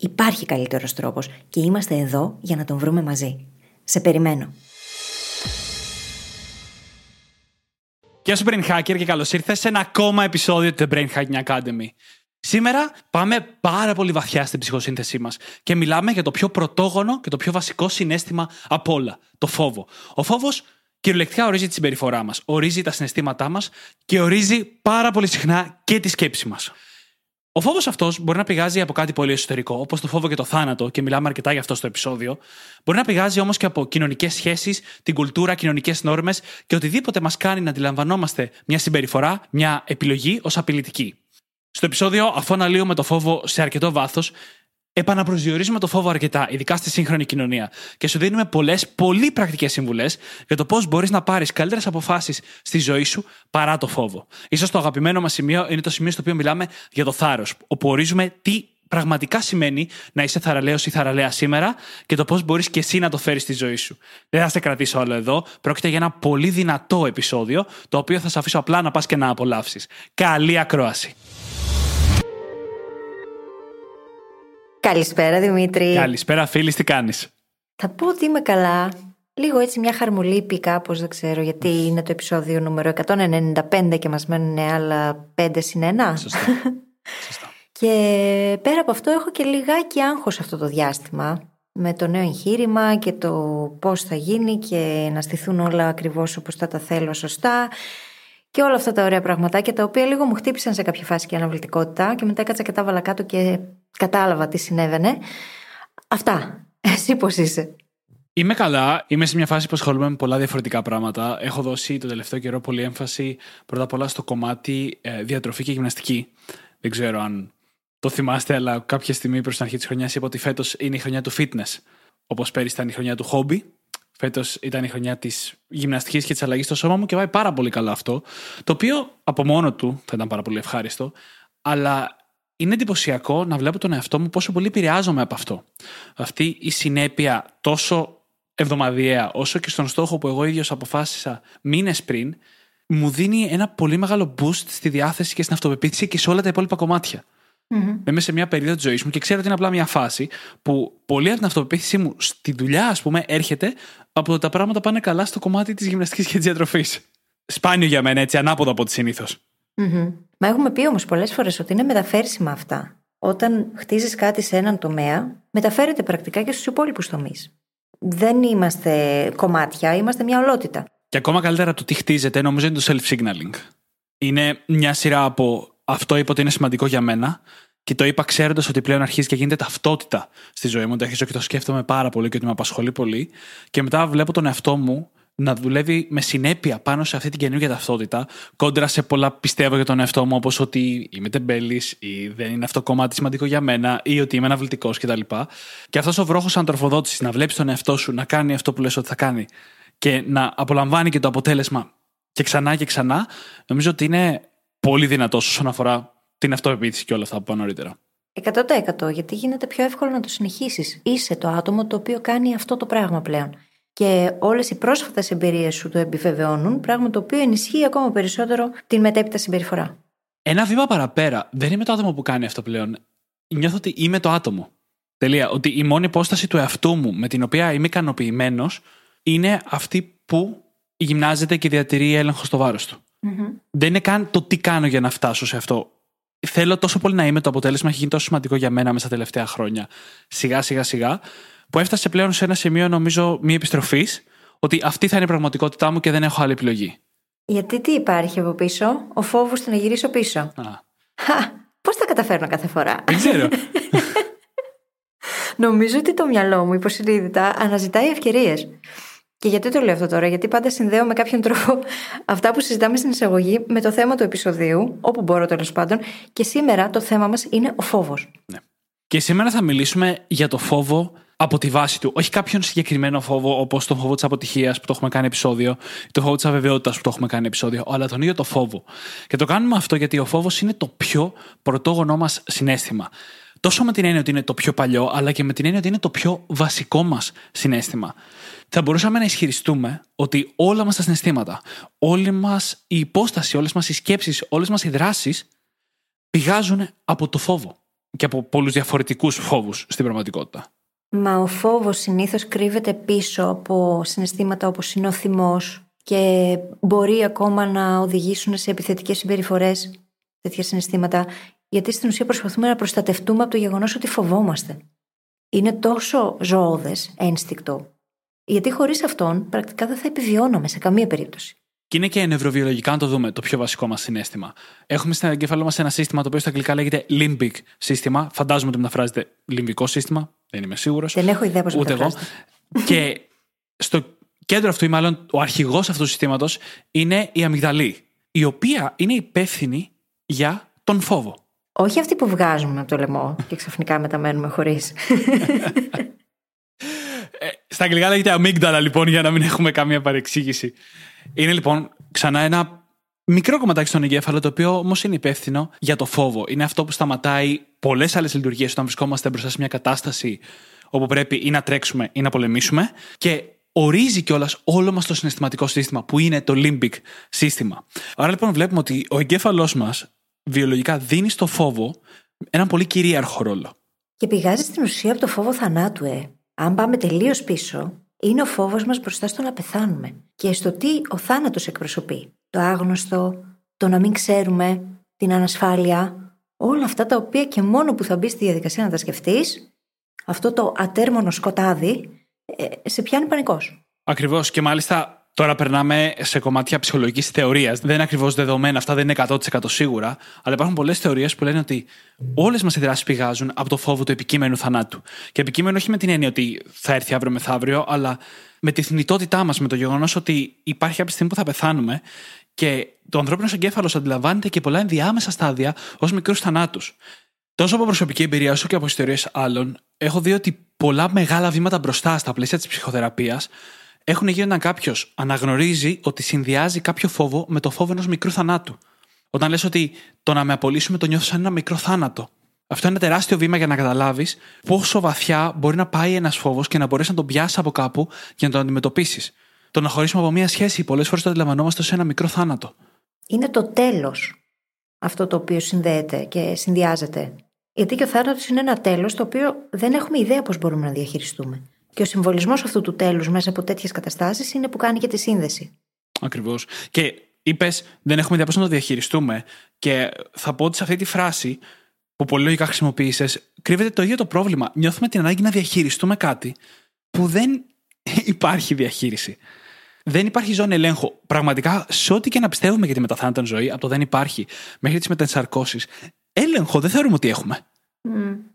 Υπάρχει καλύτερος τρόπος και είμαστε εδώ για να τον βρούμε μαζί. Σε περιμένω. Γεια σου Brain Hacker και καλώς ήρθες σε ένα ακόμα επεισόδιο του The Brain Hacking Academy. Σήμερα πάμε πάρα πολύ βαθιά στην ψυχοσύνθεσή μας και μιλάμε για το πιο πρωτόγονο και το πιο βασικό συνέστημα από όλα, το φόβο. Ο φόβος κυριολεκτικά ορίζει τη συμπεριφορά μας, ορίζει τα συναισθήματά μας και ορίζει πάρα πολύ συχνά και τη σκέψη μας. Ο φόβος αυτός μπορεί να πηγάζει από κάτι πολύ εσωτερικό, όπως το φόβο και το θάνατο, και μιλάμε αρκετά γι' αυτό στο επεισόδιο. Μπορεί να πηγάζει όμως και από κοινωνικές σχέσεις, την κουλτούρα, κοινωνικές νόρμες και οτιδήποτε μας κάνει να αντιλαμβανόμαστε μια συμπεριφορά, μια επιλογή ως απειλητική. Στο επεισόδιο, αφού αναλύουμε το φόβο σε αρκετό βάθος, επαναπροσδιορίζουμε το φόβο αρκετά, ειδικά στη σύγχρονη κοινωνία, και σου δίνουμε πολλές, πολύ πρακτικές συμβουλές για το πώς μπορείς να πάρεις καλύτερες αποφάσεις στη ζωή σου παρά το φόβο. σω το αγαπημένο μας σημείο είναι το σημείο στο οποίο μιλάμε για το θάρρος, όπου ορίζουμε τι πραγματικά σημαίνει να είσαι θαραλέος ή θαραλέα σήμερα και το πώς μπορείς και εσύ να το φέρεις στη ζωή σου. Δεν θα σε κρατήσω όλο εδώ. Πρόκειται για ένα πολύ δυνατό επεισόδιο, το οποίο θα σε αφήσω απλά να πας και να απολαύσεις. Καλή ακρόαση. Καλησπέρα Δημήτρη. Καλησπέρα φίλη, τι κάνεις; Θα πω ότι είμαι καλά. Λίγο έτσι μια χαρμολύπη κάπως, δεν ξέρω γιατί είναι το επεισόδιο νούμερο 195 και μας μένουν άλλα 5 συν 1. Σωστά. Σωστά. και πέρα από αυτό έχω και λιγάκι άγχος αυτό το διάστημα με το νέο εγχείρημα και το πώς θα γίνει και να στηθούν όλα ακριβώς όπως θα τα θέλω σωστά και όλα αυτά τα ωραία πραγματάκια τα οποία λίγο μου χτύπησαν σε κάποια φάση και αναβλητικότητα και μετά έκατσα και τα βάλα κάτω και κατάλαβα τι συνέβαινε. Αυτά. Εσύ πώς είσαι; Είμαι καλά. Είμαι σε μια φάση που ασχολούμαι με πολλά διαφορετικά πράγματα. Έχω δώσει το τελευταίο καιρό πολύ έμφαση πρώτα απ' όλα στο κομμάτι ε, διατροφή και γυμναστική. Δεν ξέρω αν το θυμάστε, αλλά κάποια στιγμή προς την αρχή της χρονιάς είπα ότι φέτος είναι η χρονιά του fitness. Όπως πέρυσι ήταν η χρονιά του hobby. Φέτος ήταν η χρονιά της γυμναστικής και της αλλαγής στο σώμα μου και πάει πάρα πολύ καλά αυτό. Το οποίο από μόνο του θα ήταν πάρα πολύ ευχάριστο. Αλλά είναι εντυπωσιακό να βλέπω τον εαυτό μου πόσο πολύ επηρεάζομαι από αυτό. Αυτή η συνέπεια τόσο εβδομαδιαία, όσο και στον στόχο που εγώ ίδιος αποφάσισα μήνες πριν, μου δίνει ένα πολύ μεγάλο boost στη διάθεση και στην αυτοπεποίθηση και σε όλα τα υπόλοιπα κομμάτια. Mm-hmm. Είμαι σε μια περίοδο της ζωής μου και ξέρω ότι είναι απλά μια φάση που πολύ από την αυτοπεποίθησή μου στη δουλειά, ας πούμε, έρχεται από το τα πράγματα πάνε καλά στο κομμάτι της γυμναστικής και της διατροφής. Σπάνιο για μένα, έτσι, ανάποδο από ό,τι συνήθως. Mm-hmm. Μα έχουμε πει όμως πολλές φορές ότι είναι μεταφέρσιμα αυτά. Όταν χτίζεις κάτι σε έναν τομέα, μεταφέρεται πρακτικά και στους υπόλοιπους τομείς. Δεν είμαστε κομμάτια, είμαστε μια ολότητα. Και ακόμα καλύτερα το τι χτίζεται, νομίζω είναι το self-signaling. Είναι μια σειρά από αυτό είπα ότι είναι σημαντικό για μένα και το είπα ξέροντας ότι πλέον αρχίζει και γίνεται ταυτότητα στη ζωή μου. Το αρχίζω και το σκέφτομαι πάρα πολύ και ότι με απασχολεί πολύ. Και μετά βλέπω τον εαυτό μου να δουλεύει με συνέπεια πάνω σε αυτή την καινούργια ταυτότητα, κόντρα σε πολλά πιστεύω για τον εαυτό μου, όπως ότι είμαι τεμπέλης ή δεν είναι αυτό κομμάτι σημαντικό για μένα ή ότι είμαι αναβλητικός κτλ. Και αυτός ο βρόχος αντροφοδότηση, να βλέπει τον εαυτό σου να κάνει αυτό που λες ότι θα κάνει και να απολαμβάνει και το αποτέλεσμα και ξανά και ξανά, νομίζω ότι είναι πολύ δυνατός όσον αφορά την αυτοεπίθεση και όλα αυτά που είπα νωρίτερα. 100% γιατί γίνεται πιο εύκολο να το συνεχίσεις. Είσαι το άτομο το οποίο κάνει αυτό το πράγμα πλέον. Και όλες οι πρόσφατες εμπειρίες σου το επιβεβαιώνουν, πράγμα το οποίο ενισχύει ακόμα περισσότερο την μετέπειτα συμπεριφορά. Ένα βήμα παραπέρα. Δεν είμαι το άτομο που κάνει αυτό πλέον. Νιώθω ότι είμαι το άτομο. Τελεία. Ότι η μόνη υπόσταση του εαυτού μου με την οποία είμαι ικανοποιημένος είναι αυτή που γυμνάζεται και διατηρεί έλεγχο στο βάρος του. Δεν είναι καν το τι κάνω για να φτάσω σε αυτό. Θέλω τόσο πολύ να είμαι το αποτέλεσμα, έχει γίνει τόσο σημαντικό για μένα μέσα στα τελευταία χρόνια. Σιγά σιγά σιγά, που έφτασε πλέον σε ένα σημείο, νομίζω, μη επιστροφής, ότι αυτή θα είναι η πραγματικότητά μου και δεν έχω άλλη επιλογή. Γιατί τι υπάρχει από πίσω, ο φόβος του να γυρίσω πίσω. Α. Χα, πώς τα καταφέρνω κάθε φορά; Δεν ξέρω. Νομίζω ότι το μυαλό μου υποσυνείδητα αναζητάει ευκαιρίες. Και γιατί το λέω αυτό τώρα, Γιατί πάντα συνδέω με κάποιον τρόπο αυτά που συζητάμε στην εισαγωγή με το θέμα του επεισοδίου, όπου μπορώ τέλος πάντων. Και σήμερα το θέμα μας είναι ο φόβος. Ναι. Και σήμερα θα μιλήσουμε για το φόβο από τη βάση του. Όχι κάποιον συγκεκριμένο φόβο, όπως τον φόβο της αποτυχίας που το έχουμε κάνει επεισόδιο, ή τον φόβο της αβεβαιότητας που το έχουμε κάνει επεισόδιο, αλλά τον ίδιο το φόβο. Και το κάνουμε αυτό γιατί ο φόβος είναι το πιο πρωτόγονό μας συνέστημα. Τόσο με την έννοια ότι είναι το πιο παλιό, αλλά και με την έννοια ότι είναι το πιο βασικό μας συνέστημα. Θα μπορούσαμε να ισχυριστούμε ότι όλα μας τα συναισθήματα, όλη μας η υπόσταση, όλες μας οι σκέψεις, όλες μας οι δράσεις πηγάζουν από το φόβο και από πολλούς διαφορετικούς φόβους στην πραγματικότητα. Μα ο φόβος συνήθως κρύβεται πίσω από συναισθήματα όπως είναι ο θυμός και μπορεί ακόμα να οδηγήσουν σε επιθετικές συμπεριφορές τέτοια συναισθήματα γιατί στην ουσία προσπαθούμε να προστατευτούμε από το γεγονός ότι φοβόμαστε. Είναι τόσο ζώοδε, ένστικτο, γιατί χωρίς αυτόν πρακτικά δεν θα επιβιώναμε σε καμία περίπτωση. Και είναι και νευροβιολογικά, να το δούμε, το πιο βασικό μας συνέστημα. Έχουμε στην εγκέφαλό μας ένα σύστημα το οποίο στα αγγλικά λέγεται limbic σύστημα. Φαντάζομαι ότι μεταφράζεται λιμπικό σύστημα. Δεν είμαι σίγουρος. Δεν έχω ιδέα πώς Ούτε εγώ. και στο κέντρο αυτού, ή μάλλον ο αρχηγός αυτού του συστήματος, είναι η αμυγδαλή, η οποία είναι υπεύθυνη για τον φόβο. Όχι αυτή που βγάζουμε από το λαιμό και ξαφνικά μεταμένουμε χωρίς. Ε, στα αγγλικά λέγεται αμύγδαλα λοιπόν για να μην έχουμε καμία παρεξήγηση. Είναι λοιπόν ξανά ένα μικρό κομματάκι στον εγκέφαλο το οποίο όμως είναι υπεύθυνο για το φόβο. Είναι αυτό που σταματάει πολλές άλλες λειτουργίες όταν βρισκόμαστε μπροστά σε μια κατάσταση όπου πρέπει ή να τρέξουμε ή να πολεμήσουμε και ορίζει κιόλας όλο μας το συναισθηματικό σύστημα που είναι το limbic σύστημα. Άρα λοιπόν βλέπουμε ότι ο εγκέφαλός μας βιολογικά δίνει στο φόβο έναν πολύ κυρίαρχο ρόλο. Και πηγάζει στην ουσία από το φόβο θανάτου, ε. Αν πάμε τελείως πίσω, είναι ο φόβος μας μπροστά στο να πεθάνουμε και στο τι ο θάνατος εκπροσωπεί. Το άγνωστο, το να μην ξέρουμε, την ανασφάλεια, όλα αυτά τα οποία και μόνο που θα μπει στη διαδικασία να τα σκεφτείς, αυτό το ατέρμονο σκοτάδι, ε, σε πιάνει πανικός. Ακριβώς. Και μάλιστα Τώρα περνάμε σε κομμάτια ψυχολογικής θεωρίας. Δεν είναι ακριβώς δεδομένα, αυτά δεν είναι 100% σίγουρα. Αλλά υπάρχουν πολλές θεωρίες που λένε ότι όλες μας οι δράσεις πηγάζουν από το φόβο του επικείμενου θανάτου. Και επικείμενο όχι με την έννοια ότι θα έρθει αύριο μεθαύριο, αλλά με τη θνητότητά μας, με το γεγονός ότι υπάρχει κάποια στιγμή που θα πεθάνουμε και το ανθρώπινος εγκέφαλος αντιλαμβάνεται και πολλά ενδιάμεσα στάδια ως μικρούς θανάτους. Τόσο από προσωπική εμπειρία όσο και από ιστορίες άλλων, έχω δει ότι πολλά μεγάλα βήματα μπροστά στα πλαίσια της ψυχοθεραπείας έχουν γίνει όταν κάποιος αναγνωρίζει ότι συνδυάζει κάποιο φόβο με το φόβο ενός μικρού θανάτου. Όταν λες ότι το να με απολύσουμε το νιώθω σαν ένα μικρό θάνατο. Αυτό είναι ένα τεράστιο βήμα για να καταλάβεις πόσο βαθιά μπορεί να πάει ένας φόβος και να μπορέσεις να τον πιάσεις από κάπου και να τον αντιμετωπίσεις. Το να χωρίσουμε από μία σχέση πολλές φορές το αντιλαμβανόμαστε ως ένα μικρό θάνατο. Είναι το τέλος αυτό το οποίο συνδέεται και συνδυάζεται. Γιατί και ο θάνατος είναι ένα τέλος το οποίο δεν έχουμε ιδέα πώς μπορούμε να διαχειριστούμε. Και ο συμβολισμός αυτού του τέλους μέσα από τέτοιες καταστάσεις είναι που κάνει και τη σύνδεση. Ακριβώς. Και είπες, δεν έχουμε ιδέα πώς να το διαχειριστούμε. Και θα πω ότι σε αυτή τη φράση που πολύ λογικά χρησιμοποίησες, κρύβεται το ίδιο το πρόβλημα. Νιώθουμε την ανάγκη να διαχειριστούμε κάτι που δεν υπάρχει διαχείριση. Δεν υπάρχει ζώνη ελέγχου. Πραγματικά, σε ό,τι και να πιστεύουμε για τη μεταθάνατον ζωή, από το δεν υπάρχει μέχρι τις μετενσαρκώσεις, έλεγχο δεν θεωρούμε ότι έχουμε.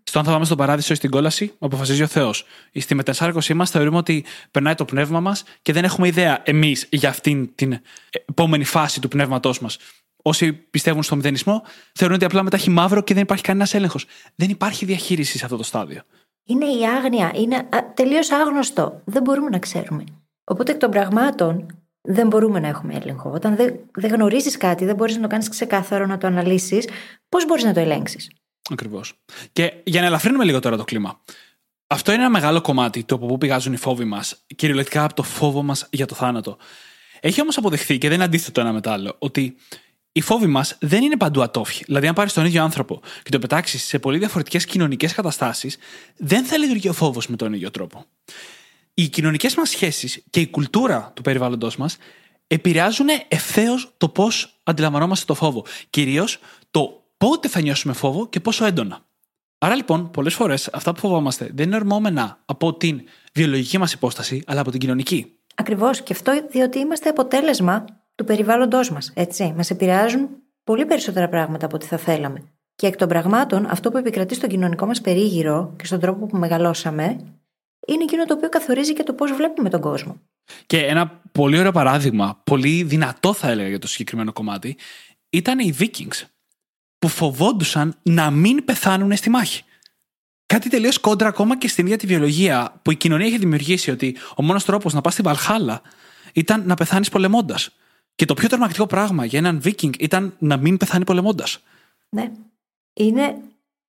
Στο αν θα πάμε στον παράδεισο ή στην κόλαση, αποφασίζει ο Θεός. Στη μετασάρκωσή μας θεωρούμε ότι περνάει το πνεύμα μας και δεν έχουμε ιδέα εμείς για αυτήν την επόμενη φάση του πνεύματός μας. Όσοι πιστεύουν στο μηδενισμό θεωρούν ότι απλά μετά έχει μαύρο και δεν υπάρχει κανένας έλεγχος. Δεν υπάρχει διαχείριση σε αυτό το στάδιο. Είναι η άγνοια. Είναι τελείως άγνωστο. Δεν μπορούμε να ξέρουμε. Οπότε εκ των πραγμάτων δεν μπορούμε να έχουμε έλεγχο. Όταν δεν, δεν γνωρίζεις κάτι, δεν μπορείς να το κάνεις ξεκάθαρο, να το αναλύσεις, πώς μπορείς να το ελέγξεις; Ακριβώς. Και για να ελαφρύνουμε λίγο τώρα το κλίμα. Αυτό είναι ένα μεγάλο κομμάτι του από πού πηγάζουν οι φόβοι μας, κυριολεκτικά από το φόβο μας για το θάνατο. Έχει όμως αποδεχθεί, και δεν είναι αντίθετο ένα με το άλλο, ότι οι φόβοι μας δεν είναι παντού ατόφιοι. Δηλαδή, αν πάρεις τον ίδιο άνθρωπο και το πετάξεις σε πολύ διαφορετικές κοινωνικές καταστάσεις, δεν θα λειτουργεί ο φόβος με τον ίδιο τρόπο. Οι κοινωνικές μας σχέσεις και η κουλτούρα του περιβάλλοντό μας επηρεάζουν ευθέως το πώς αντιλαμβανόμαστε το φόβο. Κυρίως το πότε θα νιώσουμε φόβο και πόσο έντονα. Άρα λοιπόν, πολλές φορές αυτά που φοβόμαστε δεν είναι ορμόμενα από την βιολογική μας υπόσταση, αλλά από την κοινωνική. Ακριβώς. Και αυτό διότι είμαστε αποτέλεσμα του περιβάλλοντός μας. Έτσι. Μας επηρεάζουν πολύ περισσότερα πράγματα από ό,τι θα θέλαμε. Και εκ των πραγμάτων, αυτό που επικρατεί στο κοινωνικό μας περίγυρο και στον τρόπο που μεγαλώσαμε, είναι εκείνο το οποίο καθορίζει και το πώς βλέπουμε τον κόσμο. Και ένα πολύ ωραίο παράδειγμα, πολύ δυνατό θα έλεγα για το συγκεκριμένο κομμάτι, ήταν οι Vikings, που φοβόντουσαν να μην πεθάνουν στη μάχη. Κάτι τελείως κόντρα ακόμα και στην ίδια τη βιολογία που η κοινωνία είχε δημιουργήσει ότι ο μόνος τρόπος να πας στην Βαλχάλα ήταν να πεθάνεις πολεμώντας. Και το πιο τρομακτικό πράγμα για έναν Βίκινγκ ήταν να μην πεθάνει πολεμώντας. Ναι. Είναι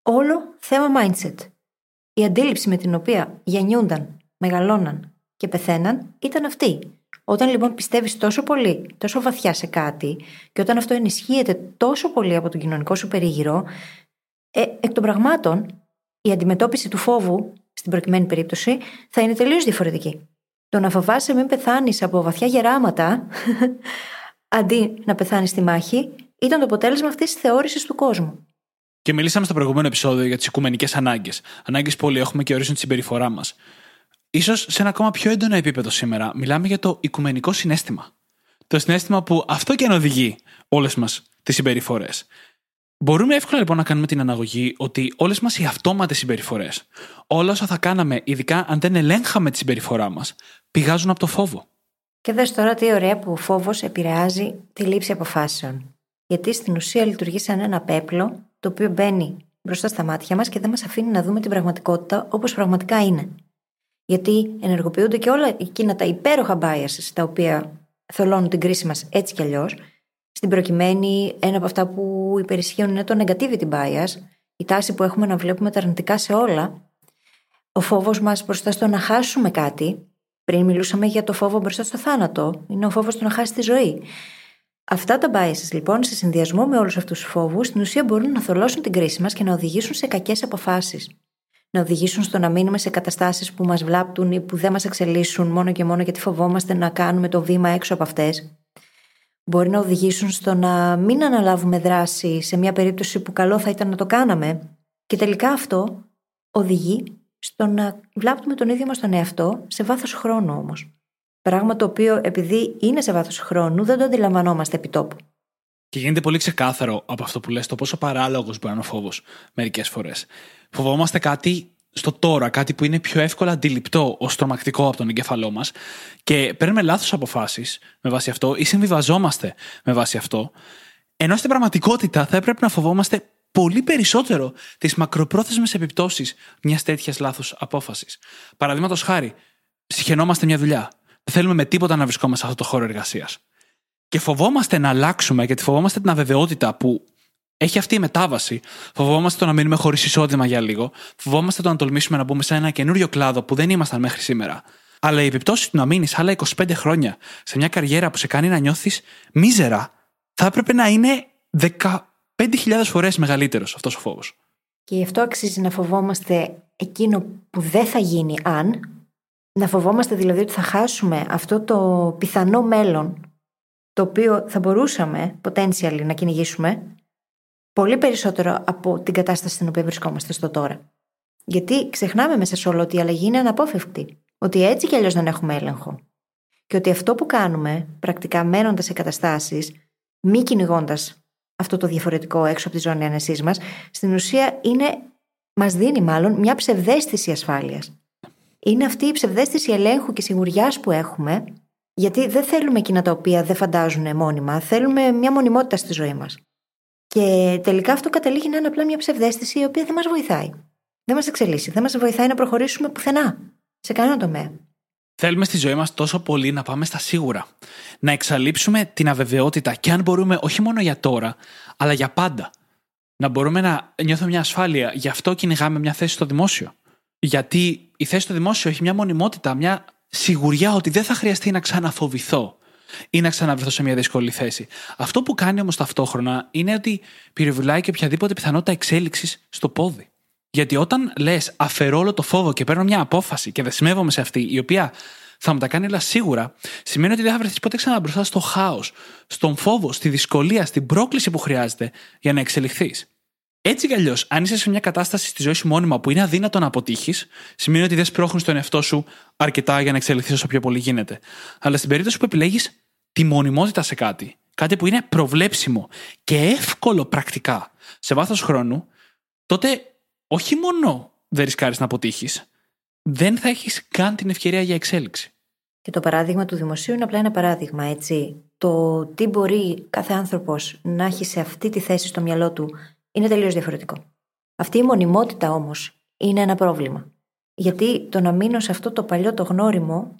όλο θέμα mindset. Η αντίληψη με την οποία γεννιούνταν, μεγαλώναν και πεθαίναν ήταν αυτή. Όταν λοιπόν πιστεύεις τόσο πολύ, τόσο βαθιά σε κάτι, και όταν αυτό ενισχύεται τόσο πολύ από τον κοινωνικό σου περίγυρο, ε, εκ των πραγμάτων η αντιμετώπιση του φόβου, στην προκειμένη περίπτωση, θα είναι τελείως διαφορετική. Το να φοβάσαι μην πεθάνεις από βαθιά γεράματα, αντί να πεθάνεις στη μάχη, ήταν το αποτέλεσμα αυτής της θεώρησης του κόσμου. Και μιλήσαμε στο προηγούμενο επεισόδιο για τις οικουμενικές ανάγκες. Ανάγκες που όλοι έχουμε και ορίζουν τη συμπεριφορά μας. σω σε ένα ακόμα πιο έντονο επίπεδο σήμερα, μιλάμε για το οικουμενικό συνέστημα. Το συνέστημα που αυτό και αν οδηγεί όλες μας τις συμπεριφορές. Μπορούμε εύκολα λοιπόν να κάνουμε την αναγωγή ότι όλες μας οι αυτόματες συμπεριφορές, όλα όσα θα κάναμε, ειδικά αν δεν ελέγχαμε τη συμπεριφορά μας, πηγάζουν από το φόβο. Και δες τώρα τι ωραία που ο φόβος επηρεάζει τη λήψη αποφάσεων. Γιατί στην ουσία λειτουργεί σαν ένα πέπλο το οποίο μπαίνει μπροστά στα μάτια μας και δεν μας αφήνει να δούμε την πραγματικότητα όπως πραγματικά είναι. Γιατί ενεργοποιούνται και όλα εκείνα τα υπέροχα biases τα οποία θολώνουν την κρίση μας έτσι κι αλλιώς. Στην προκειμένη, ένα από αυτά που υπερισχύουν είναι το negativity bias, η τάση που έχουμε να βλέπουμε τα αρνητικά σε όλα. Ο φόβος μας μπροστά στο να χάσουμε κάτι, πριν μιλούσαμε για το φόβο μπροστά στο θάνατο, είναι ο φόβος του να χάσει τη ζωή. Αυτά τα biases λοιπόν, σε συνδυασμό με όλους αυτούς τους φόβους, στην ουσία μπορούν να θολώσουν την κρίση μας και να οδηγήσουν σε κακές αποφάσεις. Να οδηγήσουν στο να μείνουμε σε καταστάσεις που μας βλάπτουν ή που δεν μας εξελίσσουν μόνο και μόνο γιατί φοβόμαστε να κάνουμε το βήμα έξω από αυτές. Μπορεί να οδηγήσουν στο να μην αναλάβουμε δράση σε μια περίπτωση που καλό θα ήταν να το κάναμε. Και τελικά αυτό οδηγεί στο να βλάπτουμε τον ίδιο μας τον εαυτό σε βάθος χρόνου όμως. Πράγμα το οποίο επειδή είναι σε βάθος χρόνου δεν το αντιλαμβανόμαστε επί τόπου. Και γίνεται πολύ ξεκάθαρο από αυτό που λες το πόσο παράλογος μπορεί να είναι ο φόβος μερικές φορές. Φοβόμαστε κάτι στο τώρα, κάτι που είναι πιο εύκολα αντιληπτό ως τρομακτικό από τον εγκέφαλό μας και παίρνουμε λάθος αποφάσεις με βάση αυτό ή συμβιβαζόμαστε με βάση αυτό. Ενώ στην πραγματικότητα θα έπρεπε να φοβόμαστε πολύ περισσότερο τις μακροπρόθεσμες επιπτώσεις μιας τέτοιας λάθο απόφασης. Παραδείγματος χάρη, συχαινόμαστε μια δουλειά. Δεν θέλουμε με τίποτα να βρισκόμαστε σε αυτό το χώρο εργασίας. Και φοβόμαστε να αλλάξουμε γιατί φοβόμαστε την αβεβαιότητα που έχει αυτή η μετάβαση. Φοβόμαστε το να μείνουμε χωρίς εισόδημα για λίγο. Φοβόμαστε το να τολμήσουμε να μπούμε σε ένα καινούριο κλάδο που δεν ήμασταν μέχρι σήμερα. Αλλά η επιπτώση του να μείνεις άλλα 25 χρόνια σε μια καριέρα που σε κάνει να νιώθεις μίζερα θα έπρεπε να είναι 15.000 φορές μεγαλύτερος αυτός ο φόβος. Και γι' αυτό αξίζει να φοβόμαστε εκείνο που δεν θα γίνει αν. Να φοβόμαστε δηλαδή ότι θα χάσουμε αυτό το πιθανό μέλλον το οποίο θα μπορούσαμε potentially να κυνηγήσουμε πολύ περισσότερο από την κατάσταση στην οποία βρισκόμαστε στο τώρα. Γιατί ξεχνάμε μέσα σε όλο ότι η αλλαγή είναι αναπόφευκτη. Ότι έτσι κι αλλιώς δεν έχουμε έλεγχο. Και ότι αυτό που κάνουμε, πρακτικά μένοντας σε καταστάσεις, μη κυνηγώντας αυτό το διαφορετικό έξω από τη ζώνη ανεσή μας, στην ουσία είναι Μας δίνει μάλλον μια ψευδέστηση ασφάλειας. Είναι αυτή η ψευδέστηση ελέγχου και σιγουριάς που έχουμε, γιατί δεν θέλουμε εκείνα τα οποία δεν φαντάζουν μόνιμα, θέλουμε μια μονιμότητα στη ζωή μας. Και τελικά αυτό καταλήγει να είναι απλά μια ψευδέστηση η οποία δεν μας βοηθάει. Δεν μας εξελίσσει, δεν μας βοηθάει να προχωρήσουμε πουθενά, σε κανένα τομέα. Θέλουμε στη ζωή μας τόσο πολύ να πάμε στα σίγουρα. Να εξαλείψουμε την αβεβαιότητα και αν μπορούμε όχι μόνο για τώρα, αλλά για πάντα. Να μπορούμε να νιώθουμε μια ασφάλεια. Γι' αυτό κυνηγάμε μια θέση στο δημόσιο. Γιατί η θέση στο δημόσιο έχει μια μονιμότητα, μια σιγουριά ότι δεν θα χρειαστεί να ξαναφοβηθώ ή να ξαναβρεθώ σε μια δύσκολη θέση. Αυτό που κάνει όμως ταυτόχρονα είναι ότι πυροβουλάει και οποιαδήποτε πιθανότητα εξέλιξης στο πόδι. Γιατί όταν λες, αφαιρώ όλο το φόβο και παίρνω μια απόφαση και δεσμεύομαι σε αυτή, η οποία θα μου τα κάνει όλα σίγουρα, σημαίνει ότι δεν θα βρεθείς ποτέ ξανά μπροστά στο χάος, στον φόβο, στη δυσκολία, στην πρόκληση που χρειάζεται για να εξελιχθείς. Έτσι κι αλλιώς, αν είσαι σε μια κατάσταση στη ζωή σου μόνιμα που είναι αδύνατο να αποτύχεις, σημαίνει ότι δεν σπρώχνεις τον εαυτό σου αρκετά για να εξελιχθείς όσο πιο πολύ γίνεται. Αλλά στην περίπτωση που επιλέγεις τη μονιμότητα σε κάτι, κάτι που είναι προβλέψιμο και εύκολο πρακτικά σε βάθος χρόνου, τότε όχι μόνο δεν ρισκάρεις να αποτύχεις, δεν θα έχεις καν την ευκαιρία για εξέλιξη. Και το παράδειγμα του δημοσίου είναι απλά ένα παράδειγμα, έτσι. Το τι μπορεί κάθε άνθρωπος να έχει σε αυτή τη θέση στο μυαλό του είναι τελείως διαφορετικό. Αυτή η μονιμότητα όμως είναι ένα πρόβλημα. Γιατί το να μείνω σε αυτό το παλιό το γνώριμο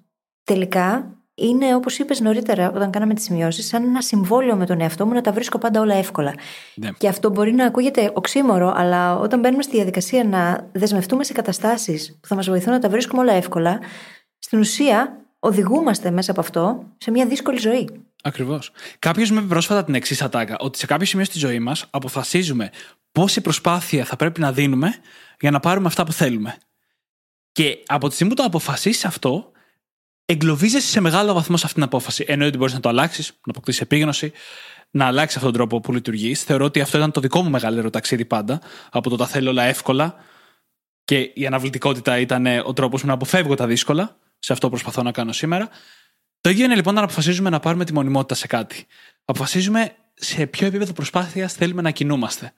τελικά είναι όπως είπες νωρίτερα όταν κάναμε τις σημειώσεις, σαν ένα συμβόλαιο με τον εαυτό μου να τα βρίσκω πάντα όλα εύκολα. Ναι. Και αυτό μπορεί να ακούγεται οξύμορο, αλλά όταν μπαίνουμε στη διαδικασία να δεσμευτούμε σε καταστάσεις που θα μας βοηθούν να τα βρίσκουμε όλα εύκολα, στην ουσία οδηγούμαστε μέσα από αυτό σε μια δύσκολη ζωή. Ακριβώς. Κάποιος με είπε πρόσφατα την εξής ατάκα, ότι σε κάποιο σημείο στη ζωή μας αποφασίζουμε πόση προσπάθεια θα πρέπει να δίνουμε για να πάρουμε αυτά που θέλουμε. Και από τη στιγμή που το αποφασίσεις αυτό, εγκλωβίζεσαι σε μεγάλο βαθμό σε αυτήν την απόφαση. Εννοεί ότι μπορείς να το αλλάξεις, να αποκτήσεις επίγνωση, να αλλάξει αυτόν τον τρόπο που λειτουργείς. Θεωρώ ότι αυτό ήταν το δικό μου μεγαλύτερο ταξίδι πάντα. Από το τα θέλω όλα εύκολα. Και η αναβλητικότητα ήταν ο τρόπος μου να αποφεύγω τα δύσκολα. Σε αυτό προσπαθώ να κάνω σήμερα. Το ίδιο είναι λοιπόν να αποφασίζουμε να πάρουμε τη μονιμότητα σε κάτι. Αποφασίζουμε σε ποιο επίπεδο προσπάθειας θέλουμε να κινούμαστε.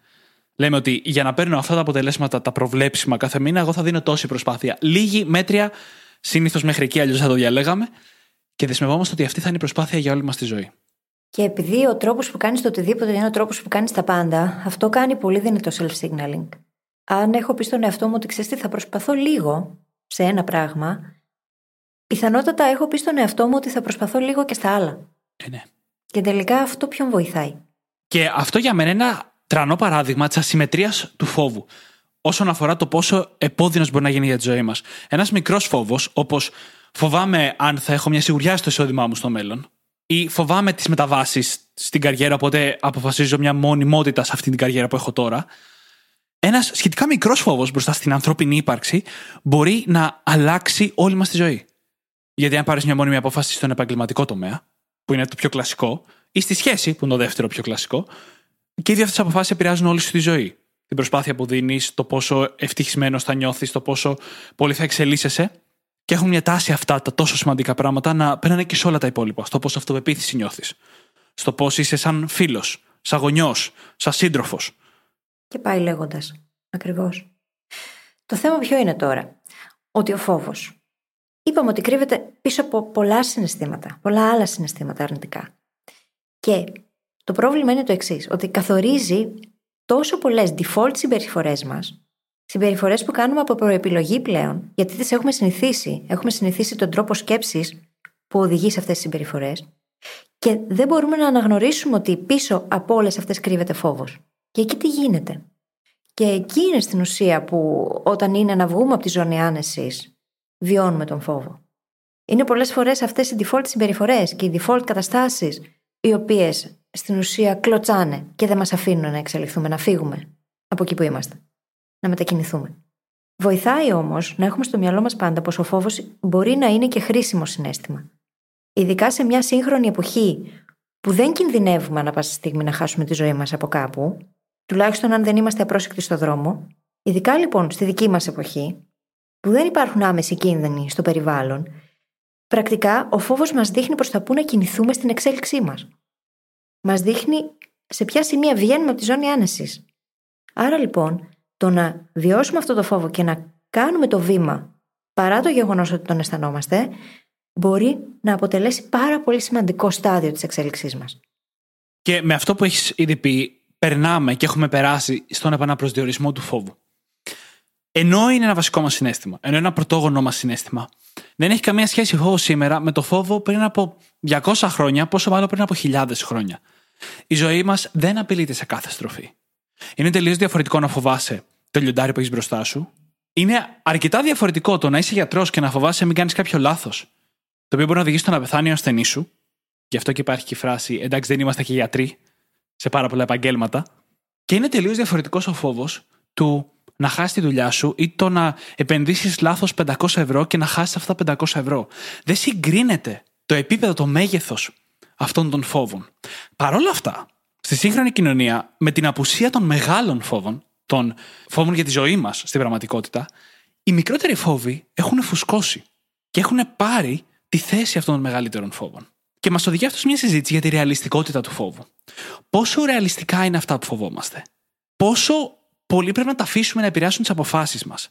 Λέμε ότι για να παίρνω αυτά τα αποτελέσματα, τα προβλέψιμα κάθε μήνα, εγώ θα δίνω τόση προσπάθεια. Λίγη, μέτρια, συνήθως μέχρι εκεί, αλλιώς θα το διαλέγαμε. Και δεσμευόμαστε ότι αυτή θα είναι η προσπάθεια για όλη μας τη ζωή. Και επειδή ο τρόπος που κάνεις το οτιδήποτε είναι ο τρόπος που κάνεις τα πάντα, αυτό κάνει πολύ δυνατό self-signaling. Αν έχω πει στον εαυτό μου ότι ξέρεις τι, θα προσπαθώ λίγο σε ένα πράγμα, πιθανότατα έχω πει στον εαυτό μου ότι θα προσπαθώ λίγο και στα άλλα. Ε, ναι. Και τελικά αυτό ποιον βοηθάει; Και αυτό για μένα είναι ένα τρανό παράδειγμα της ασυμμετρίας του φόβου. Όσον αφορά το πόσο επώδυνος μπορεί να γίνει για τη ζωή μας. Ένας μικρός φόβος, όπως φοβάμαι αν θα έχω μια σιγουριά στο εισόδημά μου στο μέλλον, ή φοβάμαι τις μεταβάσεις στην καριέρα, οπότε αποφασίζω μια μονιμότητα σε αυτή την καριέρα που έχω τώρα. Ένας σχετικά μικρός φόβος μπροστά στην ανθρώπινη ύπαρξη μπορεί να αλλάξει όλη μας τη ζωή. Γιατί αν πάρεις μια μόνιμη απόφαση στον επαγγελματικό τομέα, που είναι το πιο κλασικό, ή στη σχέση, που είναι το δεύτερο πιο κλασικό, και οι δύο αυτές αποφάσεις επηρεάζουν όλη σου τη ζωή. Την προσπάθεια που δίνεις, το πόσο ευτυχισμένος θα νιώθεις, το πόσο πολύ θα εξελίσσεσαι. Και έχουν μια τάση αυτά τα τόσο σημαντικά πράγματα να περνάνε και σε όλα τα υπόλοιπα. Στο πόσο αυτοπεποίθηση νιώθεις. Στο πώς είσαι σαν φίλος, σαν γονιός, σαν σύντροφος. Και πάει λέγοντας. Ακριβώς. Το θέμα ποιο είναι τώρα; Ότι ο φόβος. Είπαμε ότι κρύβεται πίσω από πολλά συναισθήματα, πολλά άλλα συναισθήματα αρνητικά. Και το πρόβλημα είναι το εξής, ότι καθορίζει τόσο πολλές default συμπεριφορές μας, συμπεριφορές που κάνουμε από προεπιλογή πλέον, γιατί τις έχουμε συνηθίσει. Έχουμε συνηθίσει τον τρόπο σκέψης που οδηγεί σε αυτές τις συμπεριφορές, και δεν μπορούμε να αναγνωρίσουμε ότι πίσω από όλες αυτές κρύβεται φόβος. Και εκεί τι γίνεται. Και εκεί είναι στην ουσία που όταν είναι να βγούμε από τη ζώνη άνεσης, βιώνουμε τον φόβο. Είναι πολλές φορές αυτές οι default συμπεριφορές και οι default καταστάσεις οι οποίες στην ουσία κλωτσάνε και δεν μας αφήνουν να εξελιχθούμε, να φύγουμε από εκεί που είμαστε. Να μετακινηθούμε. Βοηθάει όμως να έχουμε στο μυαλό μας πάντα πως ο φόβος μπορεί να είναι και χρήσιμο συνέστημα. Ειδικά σε μια σύγχρονη εποχή που δεν κινδυνεύουμε ανά πάσα στιγμή να χάσουμε τη ζωή μας από κάπου, τουλάχιστον αν δεν είμαστε απρόσεκτοι στο δρόμο, ειδικά λοιπόν στη δική μας εποχή, που δεν υπάρχουν άμεση κίνδυνοι στο περιβάλλον, πρακτικά ο φόβος μας δείχνει προς τα πού να κινηθούμε στην εξέλιξή μας. Μας δείχνει σε ποια σημεία βγαίνουμε από τη ζώνη άνεσης. Άρα λοιπόν, το να βιώσουμε αυτό το φόβο και να κάνουμε το βήμα παρά το γεγονός ότι τον αισθανόμαστε, μπορεί να αποτελέσει πάρα πολύ σημαντικό στάδιο της εξέλιξής μας. Και με αυτό που έχεις ήδη πει, περνάμε και έχουμε περάσει στον επαναπροσδιορισμό του φόβου. Ενώ είναι ένα βασικό μας συνέστημα, ενώ είναι ένα πρωτόγονό μας συνέστημα, δεν έχει καμία σχέση ο φόβος σήμερα με το φόβο πριν από 200 χρόνια, πόσο μάλλον πριν από χιλιάδες χρόνια. Η ζωή μας δεν απειλείται σε κάθε στροφή. Είναι τελείως διαφορετικό να φοβάσαι το λιοντάρι που έχεις μπροστά σου. Είναι αρκετά διαφορετικό το να είσαι γιατρός και να φοβάσαι μην κάνεις κάποιο λάθος. Το οποίο μπορεί να οδηγήσει στο να πεθάνει ο ασθενής σου. Γι' αυτό και υπάρχει και η φράση Εντάξει, δεν είμαστε και γιατροί σε πάρα πολλά επαγγέλματα. Και είναι τελείως διαφορετικός ο φόβος του να χάσεις τη δουλειά σου ή το να επενδύσεις λάθος 500 ευρώ και να χάσεις αυτά τα 500 ευρώ. Δεν συγκρίνεται το επίπεδο, το μέγεθος αυτών των φόβων. Παρ' όλα αυτά, στη σύγχρονη κοινωνία, με την απουσία των μεγάλων φόβων, των φόβων για τη ζωή μας στην πραγματικότητα, οι μικρότεροι φόβοι έχουν φουσκώσει και έχουν πάρει τη θέση αυτών των μεγαλύτερων φόβων. Και μας οδηγεί αυτό σε μια συζήτηση για τη ρεαλιστικότητα του φόβου. Πόσο ρεαλιστικά είναι αυτά που φοβόμαστε; Πόσο πολύ πρέπει να τα αφήσουμε να επηρεάσουν τις αποφάσεις μας;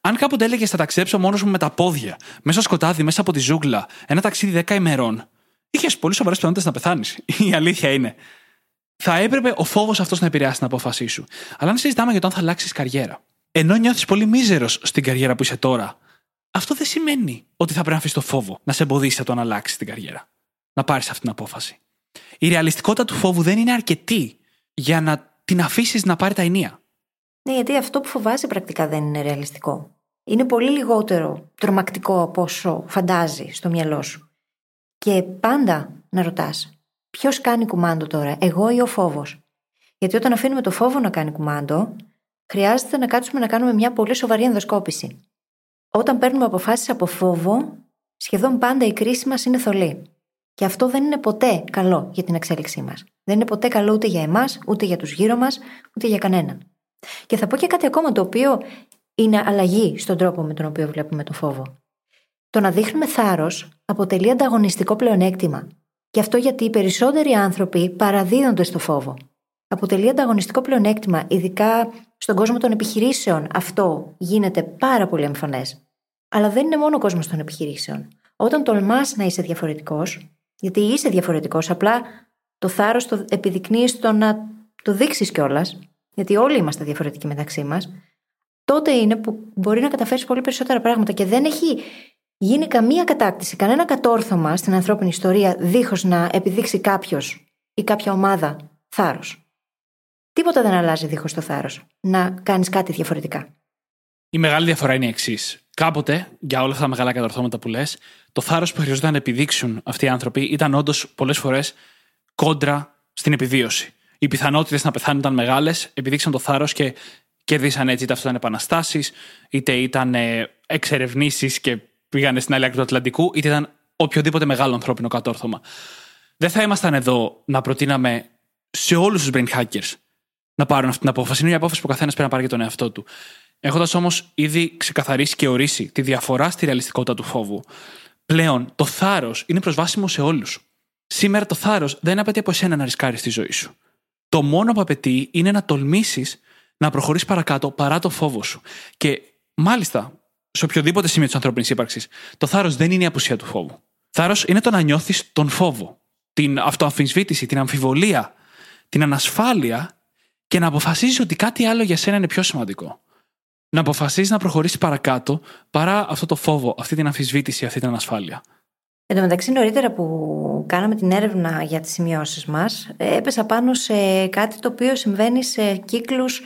Αν κάποτε έλεγε θα ταξιδέψω μόνος μου με τα πόδια, μέσα στο σκοτάδι, μέσα από τη ζούγκλα, ένα ταξίδι 10 ημερών, είχες πολύ σοβαρές πιθανότητες να πεθάνεις. Η αλήθεια είναι. Θα έπρεπε ο φόβος αυτός να επηρεάσει την απόφασή σου. Αλλά αν συζητάμε για το αν θα αλλάξεις καριέρα, ενώ νιώθεις πολύ μίζερος στην καριέρα που είσαι τώρα, αυτό δεν σημαίνει ότι θα πρέπει να αφήσεις το φόβο να σε εμποδίσει από το να αλλάξεις την καριέρα. Να πάρεις αυτή την απόφαση. Η ρεαλιστικότητα του φόβου δεν είναι αρκετή για να την αφήσεις να πάρει τα ενία. Ναι, γιατί αυτό που φοβάσαι πρακτικά δεν είναι ρεαλιστικό. Είναι πολύ λιγότερο τρομακτικό από όσο φαντάζει στο μυαλό σου. Και πάντα να ρωτάς, ποιος κάνει κουμάντο τώρα, εγώ ή ο φόβος; Γιατί όταν αφήνουμε το φόβο να κάνει κουμάντο, χρειάζεται να κάτσουμε να κάνουμε μια πολύ σοβαρή ενδοσκόπηση. Όταν παίρνουμε αποφάσεις από φόβο, σχεδόν πάντα η κρίση μας είναι θολή. Και αυτό δεν είναι ποτέ καλό για την εξέλιξή μας. Δεν είναι ποτέ καλό ούτε για εμάς, ούτε για τους γύρω μας, ούτε για κανέναν. Και θα πω και κάτι ακόμα το οποίο είναι αλλαγή στον τρόπο με τον οποίο βλέπουμε το φόβο. Το να δείχνουμε θάρρος αποτελεί ανταγωνιστικό πλεονέκτημα. Και αυτό γιατί οι περισσότεροι άνθρωποι παραδίδονται στο φόβο. Αποτελεί ανταγωνιστικό πλεονέκτημα, ειδικά στον κόσμο των επιχειρήσεων. Αυτό γίνεται πάρα πολύ εμφανές. Αλλά δεν είναι μόνο ο κόσμος των επιχειρήσεων. Όταν τολμάς να είσαι διαφορετικός, γιατί είσαι διαφορετικός, απλά το θάρρος το επιδεικνύεις στο να το δείξεις κιόλας, γιατί όλοι είμαστε διαφορετικοί μεταξύ μας, τότε είναι που μπορεί να καταφέρεις πολύ περισσότερα πράγματα και δεν έχει γίνει καμία κατάκτηση, κανένα κατόρθωμα στην ανθρώπινη ιστορία δίχως να επιδείξει κάποιος ή κάποια ομάδα θάρρος. Τίποτα δεν αλλάζει δίχως το θάρρος. Να κάνεις κάτι διαφορετικά. Η μεγάλη διαφορά είναι η εξής. Κάποτε, για όλα αυτά τα μεγάλα κατορθώματα που λες, το θάρρος που χρειαζόταν να επιδείξουν αυτοί οι άνθρωποι ήταν όντως πολλές φορές κόντρα στην επιβίωση. Οι πιθανότητες να πεθάνουν ήταν μεγάλες, επιδείξαν το θάρρος και κερδίσαν έτσι είτε αυτό ήταν επαναστάσεις, είτε ήταν ε, εξερευνήσεις και πήγανε στην άλλη άκρη του Ατλαντικού, είτε ήταν οποιοδήποτε μεγάλο ανθρώπινο κατόρθωμα. Δεν θα ήμασταν εδώ να προτείναμε σε όλους τους brain hackers να πάρουν αυτή την απόφαση. Είναι μια απόφαση που ο καθένας πρέπει να πάρει για τον εαυτό του. Έχοντας όμως ήδη ξεκαθαρίσει και ορίσει τη διαφορά στη ρεαλιστικότητα του φόβου, πλέον το θάρρος είναι προσβάσιμο σε όλους. Σήμερα το θάρρος δεν απαιτεί από εσένα να ρισκάρεις τη ζωή σου. Το μόνο που απαιτεί είναι να τολμήσεις να προχωρήσεις παρακάτω παρά το φόβο σου. Και μάλιστα, σε οποιοδήποτε σημείο της ανθρώπινης ύπαρξης, το θάρρος δεν είναι η απουσία του φόβου. Θάρρος είναι το να νιώθεις τον φόβο, την αυτοαμφισβήτηση, την αμφιβολία, την ανασφάλεια και να αποφασίζεις ότι κάτι άλλο για σένα είναι πιο σημαντικό. Να αποφασίζεις να προχωρήσεις παρακάτω παρά αυτό το φόβο, αυτή την αμφισβήτηση, αυτή την ανασφάλεια. Εν τω μεταξύ, νωρίτερα που κάναμε την έρευνα για τις σημειώσεις μας, έπεσα πάνω σε κάτι το οποίο συμβαίνει σε κύκλους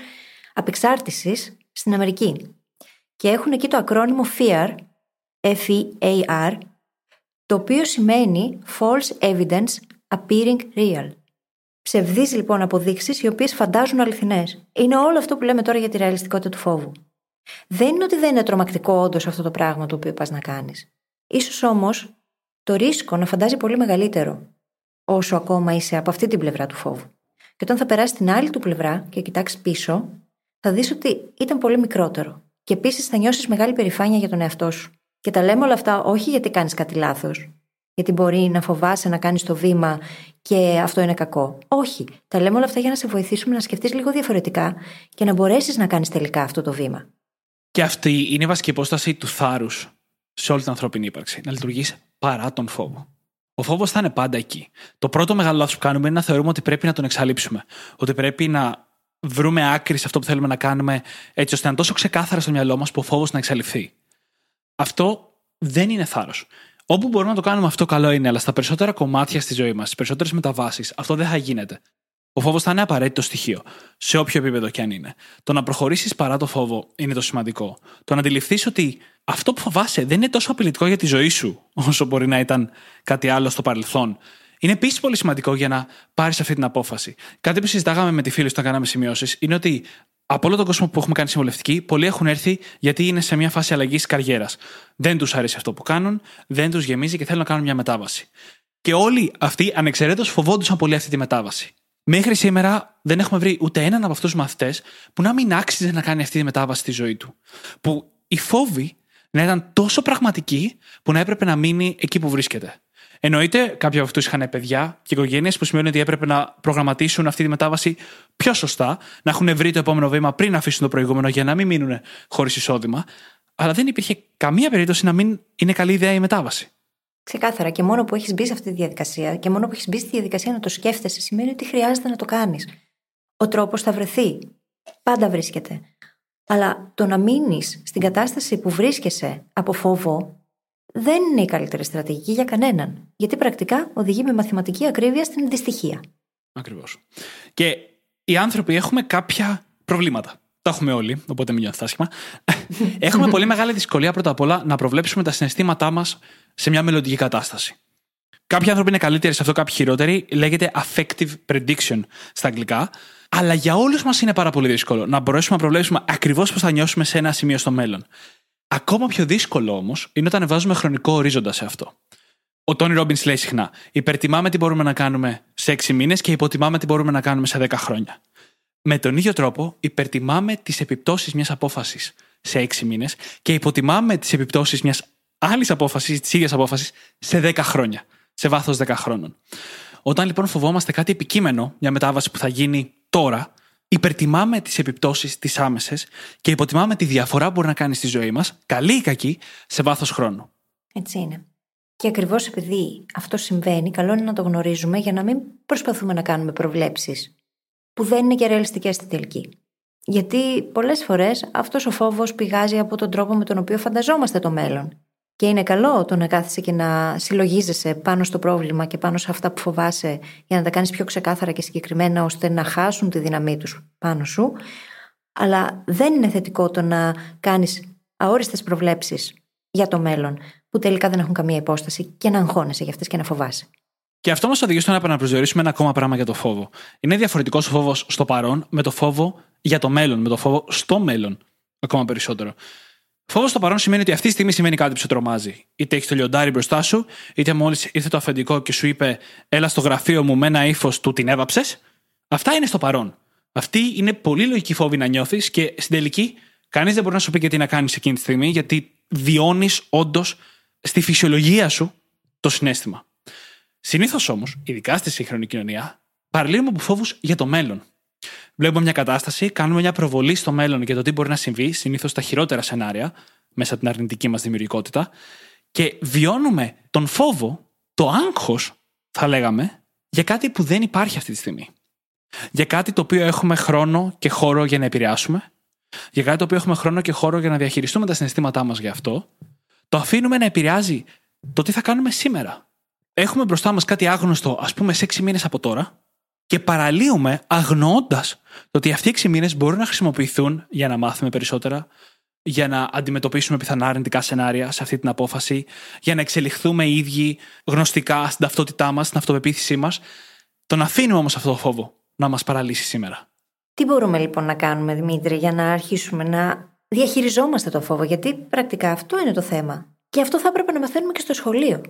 απεξάρτησης στην Αμερική. Και έχουν εκεί το ακρόνιμο FEAR, F-E-A-R, το οποίο σημαίνει False Evidence Appearing Real. Ψευδείς λοιπόν αποδείξεις οι οποίες φαντάζουν αληθινές. Είναι όλο αυτό που λέμε τώρα για τη ρεαλιστικότητα του φόβου. Δεν είναι ότι δεν είναι τρομακτικό όντως αυτό το πράγμα το οποίο πας να κάνεις. Ίσως όμως το ρίσκο να φαντάζει πολύ μεγαλύτερο όσο ακόμα είσαι από αυτή την πλευρά του φόβου. Και όταν θα περάσει την άλλη του πλευρά και κοιτάξεις πίσω, θα δεις ότι ήταν πολύ μικρότερο. Και επίσης θα νιώσεις μεγάλη περηφάνεια για τον εαυτό σου. Και τα λέμε όλα αυτά όχι γιατί κάνεις κάτι λάθος, Γιατί μπορεί να φοβάσαι να κάνεις το βήμα και αυτό είναι κακό. Όχι. Τα λέμε όλα αυτά για να σε βοηθήσουμε να σκεφτείς λίγο διαφορετικά και να μπορέσεις να κάνεις τελικά αυτό το βήμα. Και αυτή είναι η βασική υπόσταση του θάρρους σε όλη την ανθρώπινη ύπαρξη. Να λειτουργείς παρά τον φόβο. Ο φόβος θα είναι πάντα εκεί. Το πρώτο μεγάλο λάθος που κάνουμε είναι να θεωρούμε ότι πρέπει να τον εξαλείψουμε. Ότι πρέπει να βρούμε άκρη σε αυτό που θέλουμε να κάνουμε, έτσι ώστε να είναι τόσο ξεκάθαρα στο μυαλό μας που ο φόβος να εξαλειφθεί. Αυτό δεν είναι θάρρος. Όπου μπορούμε να το κάνουμε αυτό, καλό είναι, αλλά στα περισσότερα κομμάτια στη ζωή μας, στις περισσότερες μεταβάσεις, αυτό δεν θα γίνεται. Ο φόβος θα είναι απαραίτητο στοιχείο, σε όποιο επίπεδο και αν είναι. Το να προχωρήσεις παρά το φόβο είναι το σημαντικό. Το να αντιληφθείς ότι αυτό που φοβάσαι δεν είναι τόσο απειλητικό για τη ζωή σου, όσο μπορεί να ήταν κάτι άλλο στο παρελθόν. Είναι επίσης πολύ σημαντικό για να πάρεις αυτή την απόφαση. Κάτι που συζητάγαμε με τη φίλη όταν κάναμε σημειώσεις είναι ότι από όλο τον κόσμο που έχουμε κάνει συμβουλευτική, πολλοί έχουν έρθει γιατί είναι σε μια φάση αλλαγής καριέρας. Δεν τους αρέσει αυτό που κάνουν, δεν τους γεμίζει και θέλουν να κάνουν μια μετάβαση. Και όλοι αυτοί ανεξαιρέτως φοβόντουσαν πολύ αυτή τη μετάβαση. Μέχρι σήμερα δεν έχουμε βρει ούτε έναν από αυτούς τους μαθητές που να μην άξιζε να κάνει αυτή τη μετάβαση στη ζωή του. Που οι φόβοι να ήταν τόσο πραγματικοί που να έπρεπε να μείνει εκεί που βρίσκεται. Εννοείται, κάποιοι από αυτούς είχαν παιδιά και οικογένειες που σημαίνει ότι έπρεπε να προγραμματίσουν αυτή τη μετάβαση πιο σωστά, να έχουν βρει το επόμενο βήμα πριν αφήσουν το προηγούμενο για να μην μείνουν χωρίς εισόδημα. Αλλά δεν υπήρχε καμία περίπτωση να μην είναι καλή ιδέα η μετάβαση. Ξεκάθαρα. Και μόνο που έχεις μπει σε αυτή τη διαδικασία και μόνο που έχεις μπει στη διαδικασία να το σκέφτεσαι σημαίνει ότι χρειάζεται να το κάνεις. Ο τρόπος θα βρεθεί. Πάντα βρίσκεται. Αλλά το να μείνεις στην κατάσταση που βρίσκεσαι από φόβο δεν είναι η καλύτερη στρατηγική για κανέναν. Γιατί πρακτικά οδηγεί με μαθηματική ακρίβεια στην δυστυχία. Ακριβώς. Και οι άνθρωποι έχουμε κάποια προβλήματα. Τα έχουμε όλοι, οπότε μην νιώθει άσχημα. έχουμε πολύ μεγάλη δυσκολία πρώτα απ' όλα να προβλέψουμε τα συναισθήματά μας σε μια μελλοντική κατάσταση. Κάποιοι άνθρωποι είναι καλύτεροι σε αυτό, κάποιοι χειρότεροι. Λέγεται affective prediction στα αγγλικά. Αλλά για όλους μας είναι πάρα πολύ δύσκολο να μπορέσουμε να προβλέψουμε ακριβώς πώς θα νιώσουμε σε ένα σημείο στο μέλλον. Ακόμα πιο δύσκολο όμως είναι όταν βάζουμε χρονικό ορίζοντα σε αυτό. Ο Τόνι Ρόμπινς λέει συχνά: Υπερτιμάμε τι μπορούμε να κάνουμε σε 6 μήνες και υποτιμάμε τι μπορούμε να κάνουμε σε 10 χρόνια. Με τον ίδιο τρόπο, υπερτιμάμε τις επιπτώσεις μιας απόφασης σε 6 μήνες και υποτιμάμε τις επιπτώσεις μιας άλλης απόφασης, της ίδιας απόφασης, σε 10 χρόνια. Σε βάθος 10 χρόνων. Όταν λοιπόν φοβόμαστε κάτι επικείμενο, μια μετάβαση που θα γίνει τώρα, υπερτιμάμε τις επιπτώσεις τις άμεσες και υποτιμάμε τη διαφορά που μπορεί να κάνει στη ζωή μας, καλή ή κακή, σε βάθος χρόνου. Έτσι είναι. Και ακριβώς επειδή αυτό συμβαίνει, καλό είναι να το γνωρίζουμε για να μην προσπαθούμε να κάνουμε προβλέψεις που δεν είναι και ρεαλιστικές στη τελική. Γιατί πολλές φορές αυτός ο φόβος πηγάζει από τον τρόπο με τον οποίο φανταζόμαστε το μέλλον. Και είναι καλό το να κάθεσαι και να συλλογίζεσαι πάνω στο πρόβλημα και πάνω σε αυτά που φοβάσαι για να τα κάνεις πιο ξεκάθαρα και συγκεκριμένα ώστε να χάσουν τη δύναμή τους πάνω σου. Αλλά δεν είναι θετικό το να κάνεις αόριστες προβλέψεις για το μέλλον που τελικά δεν έχουν καμία υπόσταση και να αγχώνεσαι για αυτές και να φοβάσαι. Και αυτό μας οδηγεί στο να επαναπροσδιορίσουμε ένα ακόμα πράγμα για το φόβο. Είναι διαφορετικός ο φόβος στο παρόν με το φόβο για το μέλλον, με το φόβο στο μέλλον ακόμα περισσότερο. Φόβος στο παρόν σημαίνει ότι αυτή τη στιγμή σημαίνει κάτι που σε τρομάζει. Είτε έχεις το λιοντάρι μπροστά σου, είτε μόλις ήρθε το αφεντικό και σου είπε, Έλα στο γραφείο μου με ένα ύφος του την έβαψες. Αυτά είναι στο παρόν. Αυτή είναι πολύ λογική φόβη να νιώθεις και στην τελική κανείς δεν μπορεί να σου πει και τι να κάνεις εκείνη τη στιγμή, γιατί βιώνεις όντως στη φυσιολογία σου το συνέστημα. Συνήθως όμως, ειδικά στη σύγχρονη κοινωνία, παραλύουμε από φόβους για το μέλλον. Βλέπουμε μια κατάσταση, κάνουμε μια προβολή στο μέλλον για το τι μπορεί να συμβεί, συνήθως στα χειρότερα σενάρια, μέσα από την αρνητική μας δημιουργικότητα, και βιώνουμε τον φόβο, το άγχος, θα λέγαμε, για κάτι που δεν υπάρχει αυτή τη στιγμή. Για κάτι το οποίο έχουμε χρόνο και χώρο για να επηρεάσουμε, για κάτι το οποίο έχουμε χρόνο και χώρο για να διαχειριστούμε τα συναισθήματά μας γι' αυτό, το αφήνουμε να επηρεάζει το τι θα κάνουμε σήμερα. Έχουμε μπροστά μας κάτι άγνωστο, ας πούμε, σε έξι μήνες από τώρα, και παραλύουμε αγνοώντας το ότι αυτοί οι έξι μήνες μπορούν να χρησιμοποιηθούν για να μάθουμε περισσότερα, για να αντιμετωπίσουμε πιθανά αρνητικά σενάρια σε αυτή την απόφαση, για να εξελιχθούμε οι ίδιοι γνωστικά στην ταυτότητά μας, στην αυτοπεποίθησή μας. Τον αφήνουμε όμως αυτό το φόβο να μας παραλύσει σήμερα. Τι μπορούμε λοιπόν να κάνουμε, Δημήτρη, για να αρχίσουμε να διαχειριζόμαστε το φόβο, γιατί πρακτικά αυτό είναι το θέμα. Και αυτό θα έπρεπε να μαθαίνουμε και στο σχολείο.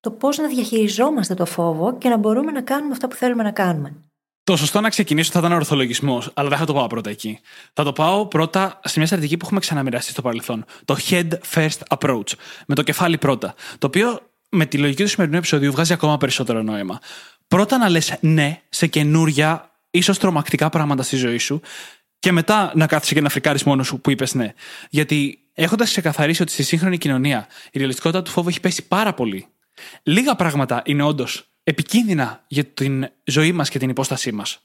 Το πώς να διαχειριζόμαστε το φόβο και να μπορούμε να κάνουμε αυτά που θέλουμε να κάνουμε. Το σωστό να ξεκινήσω θα ήταν ορθολογισμός, αλλά δεν θα το πάω πρώτα εκεί. Θα το πάω πρώτα σε μια στρατηγική που έχουμε ξαναμοιραστεί στο παρελθόν. Το head first approach. Με το κεφάλι πρώτα. Το οποίο με τη λογική του σημερινού επεισοδίου βγάζει ακόμα περισσότερο νόημα. Πρώτα να λες ναι σε καινούρια, ίσως τρομακτικά πράγματα στη ζωή σου, και μετά να κάθεσαι και να φρικάρεις μόνος σου που είπες ναι. Γιατί έχοντας ξεκαθαρίσει ότι στη σύγχρονη κοινωνία η ρεαλιστικότητα του φόβου έχει πέσει πάρα πολύ, λίγα πράγματα είναι όντως επικίνδυνα για την ζωή μας και την υπόστασή μας.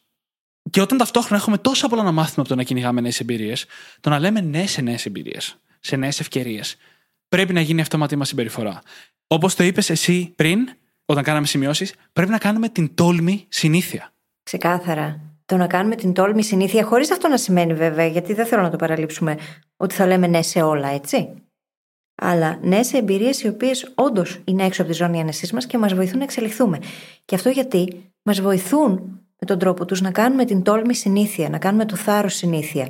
Και όταν ταυτόχρονα έχουμε τόσα πολλά να μάθουμε από το να κυνηγάμε νέες εμπειρίες, το να λέμε ναι σε νέες εμπειρίες, σε νέες ευκαιρίες, πρέπει να γίνει αυτόματη μας συμπεριφορά. Όπως το είπες εσύ πριν, όταν κάναμε σημειώσεις, πρέπει να κάνουμε την τόλμη συνήθεια. Ξεκάθαρα. Το να κάνουμε την τόλμη συνήθεια, χωρίς αυτό να σημαίνει βέβαια, γιατί δεν θέλω να το παραλείψουμε, ότι θα λέμε ναι σε όλα, έτσι. Αλλά ναι σε εμπειρίες οι οποίες όντως είναι έξω από τη ζώνη άνεσή μας και μας βοηθούν να εξελιχθούμε. Και αυτό γιατί μας βοηθούν με τον τρόπο τους να κάνουμε την τόλμη συνήθεια, να κάνουμε το θάρρος συνήθεια.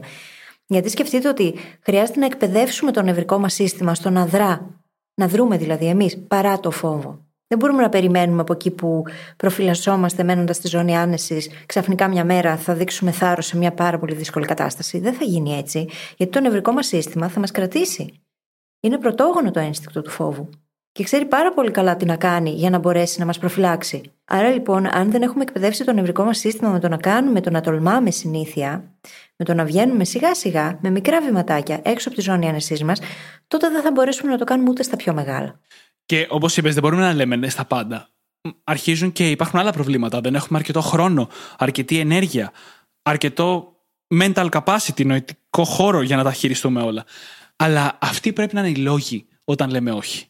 Γιατί σκεφτείτε ότι χρειάζεται να εκπαιδεύσουμε το νευρικό μας σύστημα στο να δρά, να δρούμε δηλαδή εμείς παρά το φόβο. Δεν μπορούμε να περιμένουμε από εκεί που προφυλασσόμαστε μένοντας στη ζώνη άνεσης, ξαφνικά μια μέρα θα δείξουμε θάρρος σε μια πάρα πολύ δύσκολη κατάσταση. Δεν θα γίνει έτσι, γιατί το νευρικό μας σύστημα θα μας κρατήσει. Είναι πρωτόγονο το ένστικτο του φόβου. Και ξέρει πάρα πολύ καλά τι να κάνει για να μπορέσει να μας προφυλάξει. Άρα λοιπόν, αν δεν έχουμε εκπαιδεύσει το νευρικό μας σύστημα με το να κάνουμε, το να τολμάμε συνήθεια, με το να βγαίνουμε σιγά σιγά, με μικρά βηματάκια έξω από τη ζώνη άνεσής μας, τότε δεν θα μπορέσουμε να το κάνουμε ούτε στα πιο μεγάλα. Και όπως είπες, δεν μπορούμε να λέμε ναι στα πάντα. Αρχίζουν και υπάρχουν άλλα προβλήματα. Δεν έχουμε αρκετό χρόνο, αρκετή ενέργεια, αρκετό mental capacity, νοητικό χώρο για να τα χειριστούμε όλα. Αλλά αυτοί πρέπει να είναι οι λόγοι όταν λέμε όχι.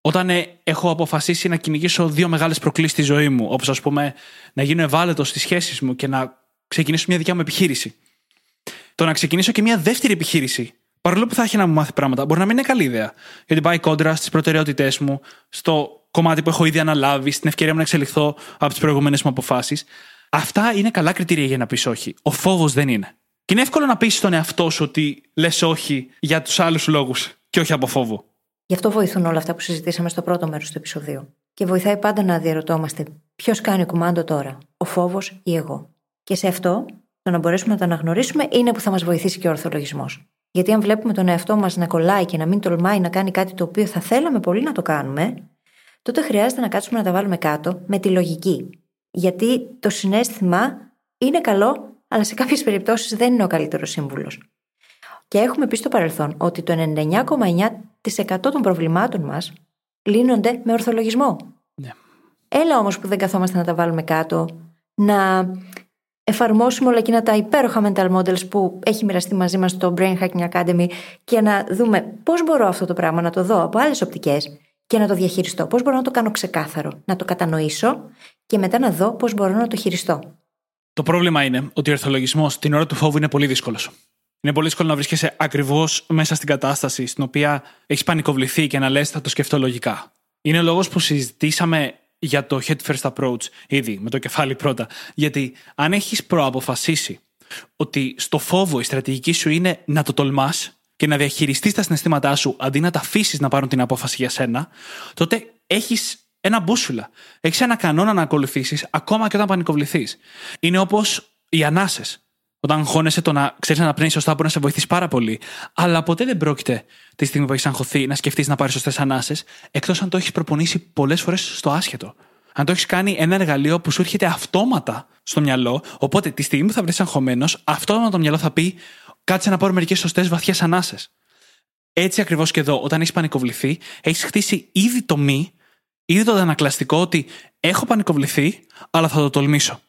Όταν ε, έχω αποφασίσει να κυνηγήσω δύο μεγάλες προκλήσεις στη ζωή μου, όπως ας πούμε να γίνω ευάλωτος στις σχέσεις μου και να ξεκινήσω μια δικιά μου επιχείρηση. Το να ξεκινήσω και μια δεύτερη επιχείρηση παρόλο που θα έχει να μου μάθει πράγματα, μπορεί να μην είναι καλή ιδέα. Γιατί πάει κόντρα στις προτεραιότητές μου, στο κομμάτι που έχω ήδη αναλάβει, στην ευκαιρία μου να εξελιχθώ από τις προηγούμενες μου αποφάσεις. Αυτά είναι καλά κριτήρια για να πεις όχι. Ο φόβος δεν είναι. Και είναι εύκολο να πει τον εαυτό σου ότι λες όχι για τους άλλους λόγους και όχι από φόβο. Γι' αυτό βοηθούν όλα αυτά που συζητήσαμε στο πρώτο μέρος του επεισοδίου. Και βοηθάει πάντα να διαρωτόμαστε ποιος κάνει κουμάντο τώρα, ο φόβος ή εγώ. Και σε αυτό, το να μπορέσουμε να το αναγνωρίσουμε είναι που θα μας βοηθήσει και ο ορθολογισμός. Γιατί αν βλέπουμε τον εαυτό μας να κολλάει και να μην τολμάει να κάνει κάτι το οποίο θα θέλαμε πολύ να το κάνουμε, τότε χρειάζεται να κάτσουμε να τα βάλουμε κάτω με τη λογική. Γιατί το συνέστημα είναι καλό, αλλά σε κάποιες περιπτώσεις δεν είναι ο καλύτερος σύμβουλος. Και έχουμε πει στο παρελθόν ότι το 99,9% των προβλημάτων μας λύνονται με ορθολογισμό. Ναι. Έλα όμως που δεν καθόμαστε να τα βάλουμε κάτω, να εφαρμόσουμε όλα εκείνα τα υπέροχα mental models που έχει μοιραστεί μαζί μας το Brain Hacking Academy και να δούμε πώς μπορώ αυτό το πράγμα να το δω από άλλες οπτικές και να το διαχειριστώ. Πώς μπορώ να το κάνω ξεκάθαρο, να το κατανοήσω και μετά να δω πώς μπορώ να το χειριστώ. Το πρόβλημα είναι ότι ο ορθολογισμός την ώρα του φόβου είναι πολύ δύσκολος. Είναι πολύ δύσκολο να βρίσκεσαι ακριβώς μέσα στην κατάσταση στην οποία έχεις πανικοβληθεί και να λες θα το σκεφτώ λογικά. Είναι ο λόγος που συζητήσαμε για το head first approach ήδη, με το κεφάλι πρώτα. Γιατί αν έχεις προαποφασίσει ότι στο φόβο η στρατηγική σου είναι να το τολμάς και να διαχειριστείς τα συναισθήματά σου αντί να τα αφήσεις να πάρουν την απόφαση για σένα, τότε έχεις ένα μπούσουλα. Έχεις ένα κανόνα να ακολουθήσεις ακόμα και όταν πανικοβληθείς. Είναι όπως οι ανάσες. Όταν χώνεσαι το να ξέρεις να πνέει σωστά μπορεί να σε βοηθήσει πάρα πολύ. Αλλά ποτέ δεν πρόκειται τη στιγμή που έχεις αγχωθεί να σκεφτείς να πάρεις σωστές ανάσες, εκτός αν το έχεις προπονήσει πολλές φορές στο άσχετο. Αν το έχεις κάνει ένα εργαλείο που σου έρχεται αυτόματα στο μυαλό, οπότε τη στιγμή που θα βρεις αγχωμένος, αυτόματα το μυαλό θα πει κάτσε να πάρω μερικές σωστές βαθιές ανάσες. Έτσι ακριβώς και εδώ, όταν έχεις πανικοβληθεί, έχεις χτίσει ήδη το μη, ήδη το ανακλαστικό ότι έχω πανικοβληθεί, αλλά θα το τολμήσω.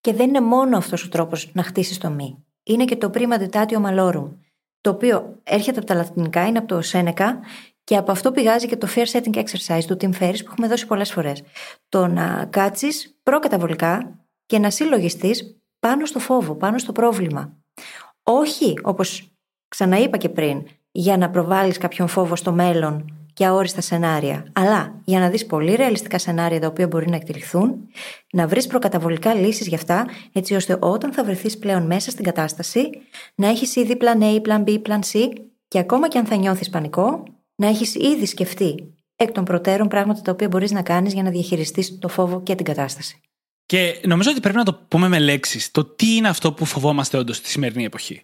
Και δεν είναι μόνο αυτός ο τρόπος να χτίσεις το μη. Είναι και το πρίμα διtatio malorum, το οποίο έρχεται από τα λατινικά, είναι από το Σένεκα και από αυτό πηγάζει και το fear setting exercise του Tim Ferriss που έχουμε δώσει πολλές φορές. Το να κάτσεις προκαταβολικά και να συλλογιστείς πάνω στο φόβο, πάνω στο πρόβλημα. Όχι, όπως ξαναείπα και πριν, για να προβάλλεις κάποιον φόβο στο μέλλον και αόριστα σενάρια, αλλά για να δεις πολύ ρεαλιστικά σενάρια τα οποία μπορεί να εκτεληθούν, να βρεις προκαταβολικά λύσεις για αυτά, έτσι ώστε όταν θα βρεθείς πλέον μέσα στην κατάσταση, να έχεις ήδη πλαν A, πλαν B, πλαν C και ακόμα και αν θα νιώθεις πανικό, να έχεις ήδη σκεφτεί εκ των προτέρων πράγματα τα οποία μπορείς να κάνεις για να διαχειριστείς το φόβο και την κατάσταση. Και νομίζω ότι πρέπει να το πούμε με λέξεις. Το τι είναι αυτό που φοβόμαστε όντως στη σημερινή εποχή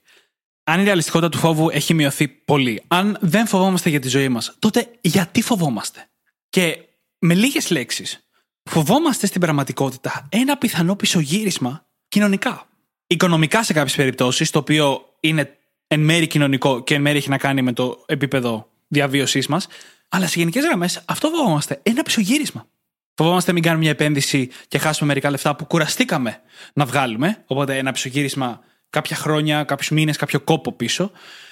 αν η ρεαλιστικότητα του φόβου έχει μειωθεί πολύ, αν δεν φοβόμαστε για τη ζωή μας, τότε γιατί φοβόμαστε; Και με λίγες λέξεις, φοβόμαστε στην πραγματικότητα ένα πιθανό πισωγύρισμα κοινωνικά. Οικονομικά σε κάποιες περιπτώσεις, το οποίο είναι εν μέρη κοινωνικό και εν μέρη έχει να κάνει με το επίπεδο διαβίωσής μας. Αλλά σε γενικές γραμμές αυτό φοβόμαστε. Ένα πισωγύρισμα. Φοβόμαστε μην κάνουμε μια επένδυση και χάσουμε μερικά λεφτά που κουραστήκαμε να βγάλουμε. Οπότε ένα πισωγύρισμα κάποια χρόνια, κάποιους μήνες, κάποιο κόπο πίσω.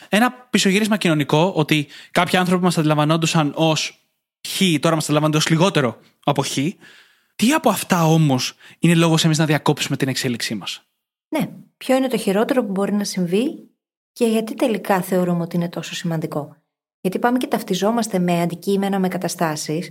Ένα πισωγύρισμα κοινωνικό ότι κάποιοι άνθρωποι μας αντιλαμβανόντουσαν ως χ, τώρα μας αντιλαμβάνονται ως λιγότερο από χ. Τι από αυτά όμως είναι λόγος εμείς να διακόψουμε την εξέλιξή μας; Ναι, ποιο είναι το χειρότερο που μπορεί να συμβεί και γιατί τελικά θεωρούμε ότι είναι τόσο σημαντικό; Γιατί πάμε και ταυτιζόμαστε με αντικείμενα, με καταστάσεις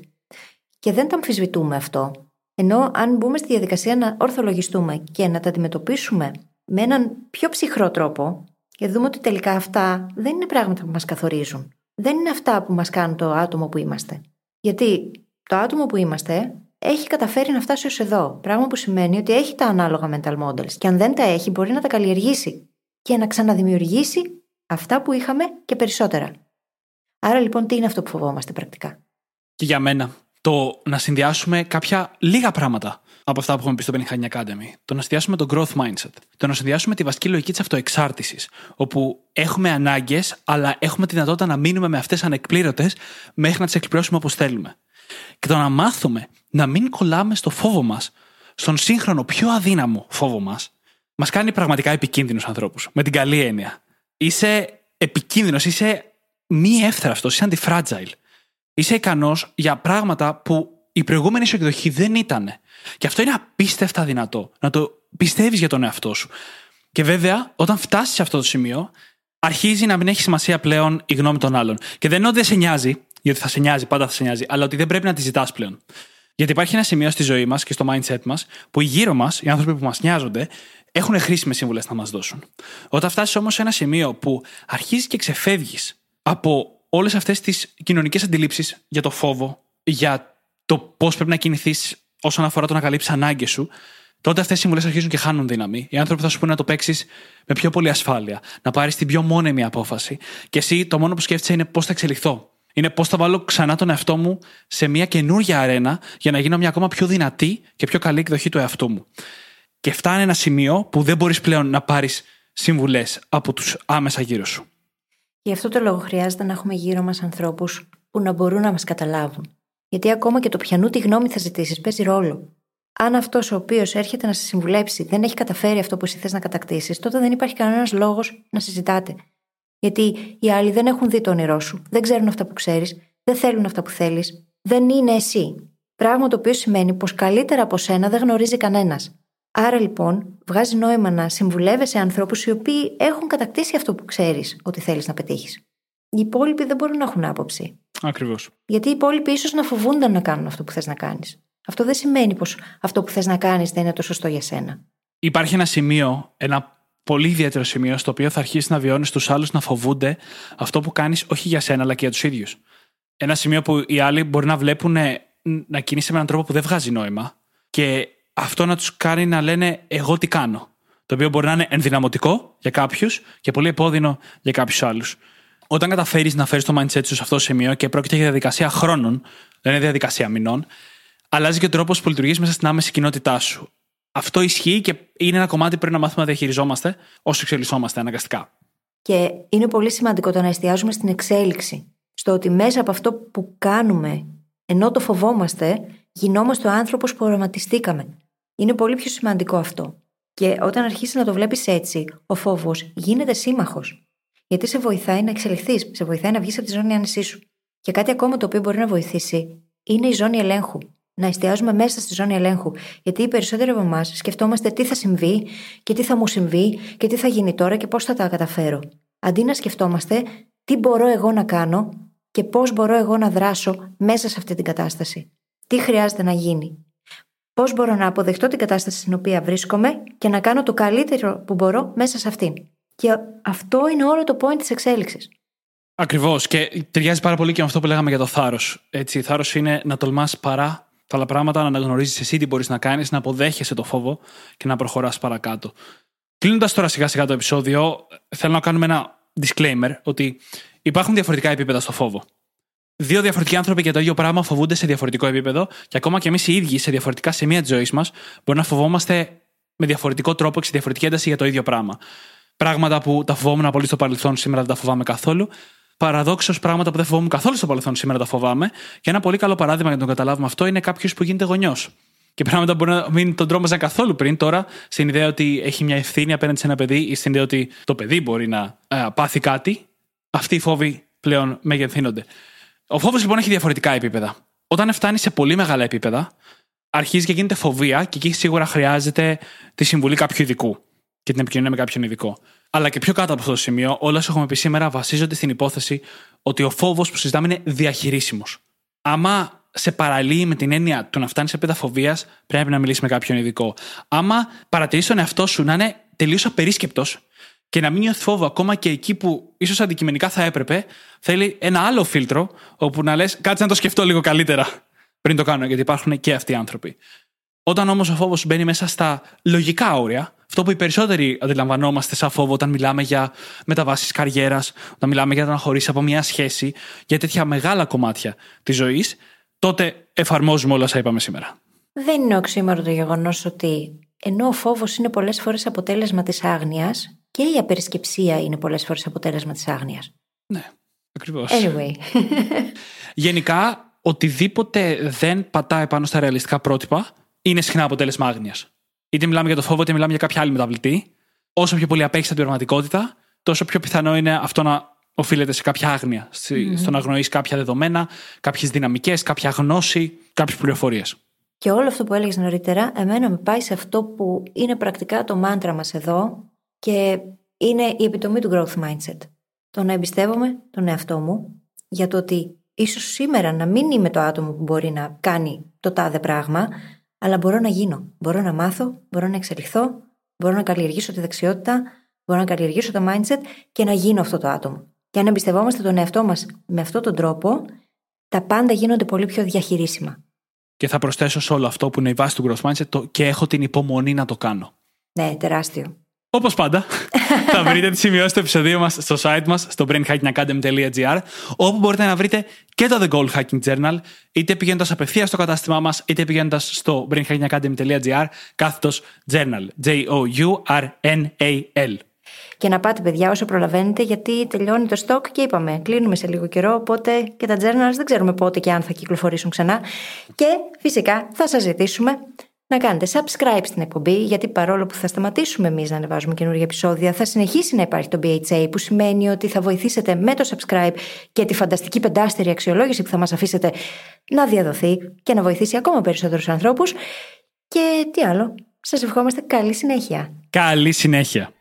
και δεν τα αμφισβητούμε αυτό. Ενώ αν μπούμε στη διαδικασία να ορθολογιστούμε και να τα αντιμετωπίσουμε με έναν πιο ψυχρό τρόπο και δούμε ότι τελικά αυτά δεν είναι πράγματα που μας καθορίζουν. Δεν είναι αυτά που μας κάνουν το άτομο που είμαστε. Γιατί το άτομο που είμαστε έχει καταφέρει να φτάσει ως εδώ. Πράγμα που σημαίνει ότι έχει τα ανάλογα mental models. Και αν δεν τα έχει, μπορεί να τα καλλιεργήσει και να ξαναδημιουργήσει αυτά που είχαμε και περισσότερα. Άρα λοιπόν, τι είναι αυτό που φοβόμαστε πρακτικά; Και για μένα, το να συνδυάσουμε κάποια λίγα πράγματα από αυτά που έχουμε πει στο Benihani Academy. Το να συνδυάσουμε το growth mindset. Το να συνδυάσουμε τη βασική λογική της αυτοεξάρτησης. Όπου έχουμε ανάγκες, αλλά έχουμε τη δυνατότητα να μείνουμε με αυτές ανεκπλήρωτες μέχρι να τις εκπληρώσουμε όπως θέλουμε. Και το να μάθουμε να μην κολλάμε στο φόβο μας, στον σύγχρονο πιο αδύναμο φόβο μας, μας κάνει πραγματικά επικίνδυνους ανθρώπους. Με την καλή έννοια. Είσαι επικίνδυνος, είσαι μη εύθραυστος, είσαι anti-fragile. Είσαι ικανός για πράγματα που η προηγούμενη σου εκδοχή δεν ήταν. Και αυτό είναι απίστευτα δυνατό. Να το πιστεύεις για τον εαυτό σου. Και βέβαια, όταν φτάσεις σε αυτό το σημείο, αρχίζει να μην έχει σημασία πλέον η γνώμη των άλλων. Και δεν είναι ότι δεν σε νοιάζει, γιατί θα σε νοιάζει, πάντα θα σε νοιάζει, αλλά ότι δεν πρέπει να τη ζητάς πλέον. Γιατί υπάρχει ένα σημείο στη ζωή μας και στο mindset μας που οι γύρω μας, οι άνθρωποι που μας νοιάζονται, έχουν χρήσιμες σύμβουλε να μας δώσουν. Όταν φτάσεις όμως σε ένα σημείο που αρχίζεις και ξεφεύγεις από όλες αυτές τις κοινωνικές αντιλήψεις για το φόβο, για το πώς πρέπει να κινηθείς όσον αφορά το να καλύψεις ανάγκες σου, τότε αυτές οι συμβουλές αρχίζουν και χάνουν δύναμη. Οι άνθρωποι θα σου πούνε να το παίξεις με πιο πολύ ασφάλεια, να πάρεις την πιο μόνιμη απόφαση. Και εσύ το μόνο που σκέφτεσαι είναι πώς θα εξελιχθώ. Είναι πώς θα βάλω ξανά τον εαυτό μου σε μια καινούργια αρένα για να γίνω μια ακόμα πιο δυνατή και πιο καλή εκδοχή του εαυτού μου. Και φτάνει ένα σημείο που δεν μπορείς πλέον να πάρεις συμβουλές από τους άμεσα γύρω σου. Γι' αυτό το λόγο χρειάζεται να έχουμε γύρω μας ανθρώπους που να μπορούν να μας καταλάβουν. Γιατί ακόμα και το πιανού τη γνώμη θα ζητήσεις παίζει ρόλο. Αν αυτός ο οποίος έρχεται να σε συμβουλέψει δεν έχει καταφέρει αυτό που εσύ θες να κατακτήσεις, τότε δεν υπάρχει κανένας λόγος να συζητάτε. Γιατί οι άλλοι δεν έχουν δει το όνειρό σου, δεν ξέρουν αυτά που ξέρεις, δεν θέλουν αυτά που θέλεις, δεν είναι εσύ. Πράγμα το οποίο σημαίνει πως καλύτερα από σένα δεν γνωρίζει κανένας. Άρα λοιπόν, βγάζει νόημα να συμβουλεύεσαι ανθρώπους οι οποίοι έχουν κατακτήσει αυτό που ξέρεις ότι θέλεις να πετύχεις. Οι υπόλοιποι δεν μπορούν να έχουν άποψη. Ακριβώς. Γιατί οι υπόλοιποι ίσως να φοβούνται να κάνουν αυτό που θες να κάνεις. Αυτό δεν σημαίνει πως αυτό που θες να κάνεις δεν είναι το σωστό για σένα. Υπάρχει ένα σημείο, ένα πολύ ιδιαίτερο σημείο, στο οποίο θα αρχίσεις να βιώνεις τους άλλους να φοβούνται αυτό που κάνεις όχι για σένα, αλλά και για τους ίδιους. Ένα σημείο που οι άλλοι μπορεί να βλέπουν να κινείσαι με έναν τρόπο που δεν βγάζει νόημα και αυτό να τους κάνει να λένε εγώ τι κάνω. Το οποίο μπορεί να είναι ενδυναμωτικό για κάποιους και πολύ επώδυνο για κάποιους άλλους. Όταν καταφέρεις να φέρεις το mindset σου σε αυτό το σημείο και πρόκειται για διαδικασία χρόνων, δεν είναι διαδικασία μηνών, αλλάζει και ο τρόπος που λειτουργείς μέσα στην άμεση κοινότητά σου. Αυτό ισχύει και είναι ένα κομμάτι που πρέπει να μάθουμε να διαχειριζόμαστε όσο εξελισσόμαστε αναγκαστικά. Και είναι πολύ σημαντικό το να εστιάζουμε στην εξέλιξη. Στο ότι μέσα από αυτό που κάνουμε, ενώ το φοβόμαστε, γινόμαστε ο άνθρωπος που οραματιστήκαμε. Είναι πολύ πιο σημαντικό αυτό. Και όταν αρχίσεις να το βλέπεις έτσι, ο φόβος γίνεται σύμμαχος. Γιατί σε βοηθάει να εξελιχθείς, σε βοηθάει να βγεις από τη ζώνη άνεσής σου. Και κάτι ακόμα το οποίο μπορεί να βοηθήσει είναι η ζώνη ελέγχου. Να εστιάζουμε μέσα στη ζώνη ελέγχου. Γιατί οι περισσότεροι από εμάς σκεφτόμαστε τι θα συμβεί και τι θα μου συμβεί και τι θα γίνει τώρα και πώς θα τα καταφέρω. Αντί να σκεφτόμαστε τι μπορώ εγώ να κάνω και πώς μπορώ εγώ να δράσω μέσα σε αυτή την κατάσταση. Τι χρειάζεται να γίνει. Πώς μπορώ να αποδεχτώ την κατάσταση στην οποία βρίσκομαι και να κάνω το καλύτερο που μπορώ μέσα σε αυτήν. Και αυτό είναι όλο το point της εξέλιξης. Ακριβώς. Και ταιριάζει πάρα πολύ και με αυτό που λέγαμε για το θάρρος. Έτσι, θάρρος είναι να τολμάς παρά τα άλλα πράγματα, να αναγνωρίζεις εσύ τι μπορείς να κάνεις, να αποδέχεσαι το φόβο και να προχωράς παρακάτω. Κλείνοντας τώρα σιγά σιγά το επεισόδιο, θέλω να κάνουμε ένα disclaimer ότι υπάρχουν διαφορετικά επίπεδα στο φόβο. δύο διαφορετικοί άνθρωποι για το ίδιο πράγμα φοβούνται σε διαφορετικό επίπεδο και ακόμα και εμείς οι ίδιοι σε διαφορετικά σημεία της ζωής μας μπορεί να φοβόμαστε με διαφορετικό τρόπο και σε διαφορετική ένταση για το ίδιο πράγμα. Πράγματα που τα φοβόμουν πολύ στο παρελθόν, σήμερα δεν τα φοβάμαι καθόλου. Παραδόξως πράγματα που δεν φοβόμουν καθόλου στο παρελθόν, σήμερα τα φοβάμαι. Και ένα πολύ καλό παράδειγμα για να το καταλάβουμε αυτό είναι κάποιος που γίνεται γονιός. Και πράγματα που μπορεί να μην τον τρόμαζαν καθόλου πριν τώρα, στην ιδέα ότι έχει μια ευθύνη απέναντι σε ένα παιδί ή στην ιδέα ότι το παιδί μπορεί να ε, πάθει κάτι. Αυτοί οι φόβοι πλέον μεγεθύνονται. Ο φόβος λοιπόν έχει διαφορετικά επίπεδα. Όταν φτάνει σε πολύ μεγάλα επίπεδα, αρχίζει και γίνεται φοβία και εκεί σίγουρα χρειάζεται τη συμβουλή κάποιου ειδικού και την επικοινωνία με κάποιον ειδικό. Αλλά και πιο κάτω από αυτό το σημείο, όλα όσα έχουμε πει σήμερα βασίζονται στην υπόθεση ότι ο φόβος που συζητάμε είναι διαχειρίσιμος. Άμα σε παραλύει με την έννοια του να φτάνει σε επίπεδα φοβία, πρέπει να μιλήσει με κάποιον ειδικό. Άμα παρατηρήσει τον εαυτό σου να είναι τελείως απερίσκεπτος και να μην νιώθεις φόβο ακόμα και εκεί που ίσως αντικειμενικά θα έπρεπε, θέλει ένα άλλο φίλτρο όπου να λες: Κάτσε να το σκεφτώ λίγο καλύτερα πριν το κάνω, γιατί υπάρχουν και αυτοί οι άνθρωποι. Όταν όμως ο φόβος μπαίνει μέσα στα λογικά όρια, αυτό που οι περισσότεροι αντιλαμβανόμαστε σαν φόβο όταν μιλάμε για μεταβάσεις καριέρας, όταν μιλάμε για το να χωρίσεις από μια σχέση, για τέτοια μεγάλα κομμάτια της ζωής, τότε εφαρμόζουμε όλα όσα είπαμε σήμερα. Δεν είναι οξύμορο το γεγονός ότι ενώ ο φόβος είναι πολλές φορές αποτέλεσμα της άγνοιας, και η απερισκεψία είναι πολλές φορές αποτέλεσμα της άγνοιας. Ναι, ακριβώς. Anyway. Γενικά, οτιδήποτε δεν πατάει πάνω στα ρεαλιστικά πρότυπα είναι συχνά αποτέλεσμα άγνοιας. Είτε μιλάμε για το φόβο, είτε μιλάμε για κάποια άλλη μεταβλητή. Όσο πιο πολύ απέχει από την πραγματικότητα, τόσο πιο πιθανό είναι αυτό να οφείλεται σε κάποια άγνοια. Mm-hmm. Στο να αγνοείς κάποια δεδομένα, κάποιες δυναμικές, κάποια γνώση, κάποιες πληροφορίες. Και όλο αυτό που έλεγες νωρίτερα, εμένα με πάει σε αυτό που είναι πρακτικά το μάντρα μας εδώ και είναι η επιτομή του growth mindset. Το να εμπιστεύομαι τον εαυτό μου για το ότι ίσως σήμερα να μην είμαι το άτομο που μπορεί να κάνει το τάδε πράγμα, αλλά μπορώ να γίνω. Μπορώ να μάθω, μπορώ να εξελιχθώ, μπορώ να καλλιεργήσω τη δεξιότητα, μπορώ να καλλιεργήσω το mindset και να γίνω αυτό το άτομο. Και αν εμπιστευόμαστε τον εαυτό μας με αυτόν τον τρόπο, τα πάντα γίνονται πολύ πιο διαχειρίσιμα. Και θα προσθέσω σε όλο αυτό που είναι η βάση του growth mindset το και έχω την υπομονή να το κάνω. Ναι, τεράστιο. Όπως πάντα, θα βρείτε τις σημειώσεις του επεισοδίου μας στο site μας, στο brainhackingacademy.gr, όπου μπορείτε να βρείτε και το The Goal Hacking Journal, είτε πηγαίνοντας απευθείας στο κατάστημά μας, είτε πηγαίνοντας στο brainhackingacademy.gr, κάθετος journal. J-O-U-R-N-A-L. Και να πάτε, παιδιά, όσο προλαβαίνετε, γιατί τελειώνει το stock και είπαμε, κλείνουμε σε λίγο καιρό. Οπότε και τα journals δεν ξέρουμε πότε και αν θα κυκλοφορήσουν ξανά. Και φυσικά θα σας ζητήσουμε να κάνετε subscribe στην εκπομπή, γιατί παρόλο που θα σταματήσουμε εμείς να ανεβάζουμε καινούργια επεισόδια, θα συνεχίσει να υπάρχει το BHA, που σημαίνει ότι θα βοηθήσετε με το subscribe και τη φανταστική πεντάστερη αξιολόγηση που θα μας αφήσετε να διαδοθεί και να βοηθήσει ακόμα περισσότερους ανθρώπους. Και τι άλλο, σας ευχόμαστε καλή συνέχεια. Καλή συνέχεια.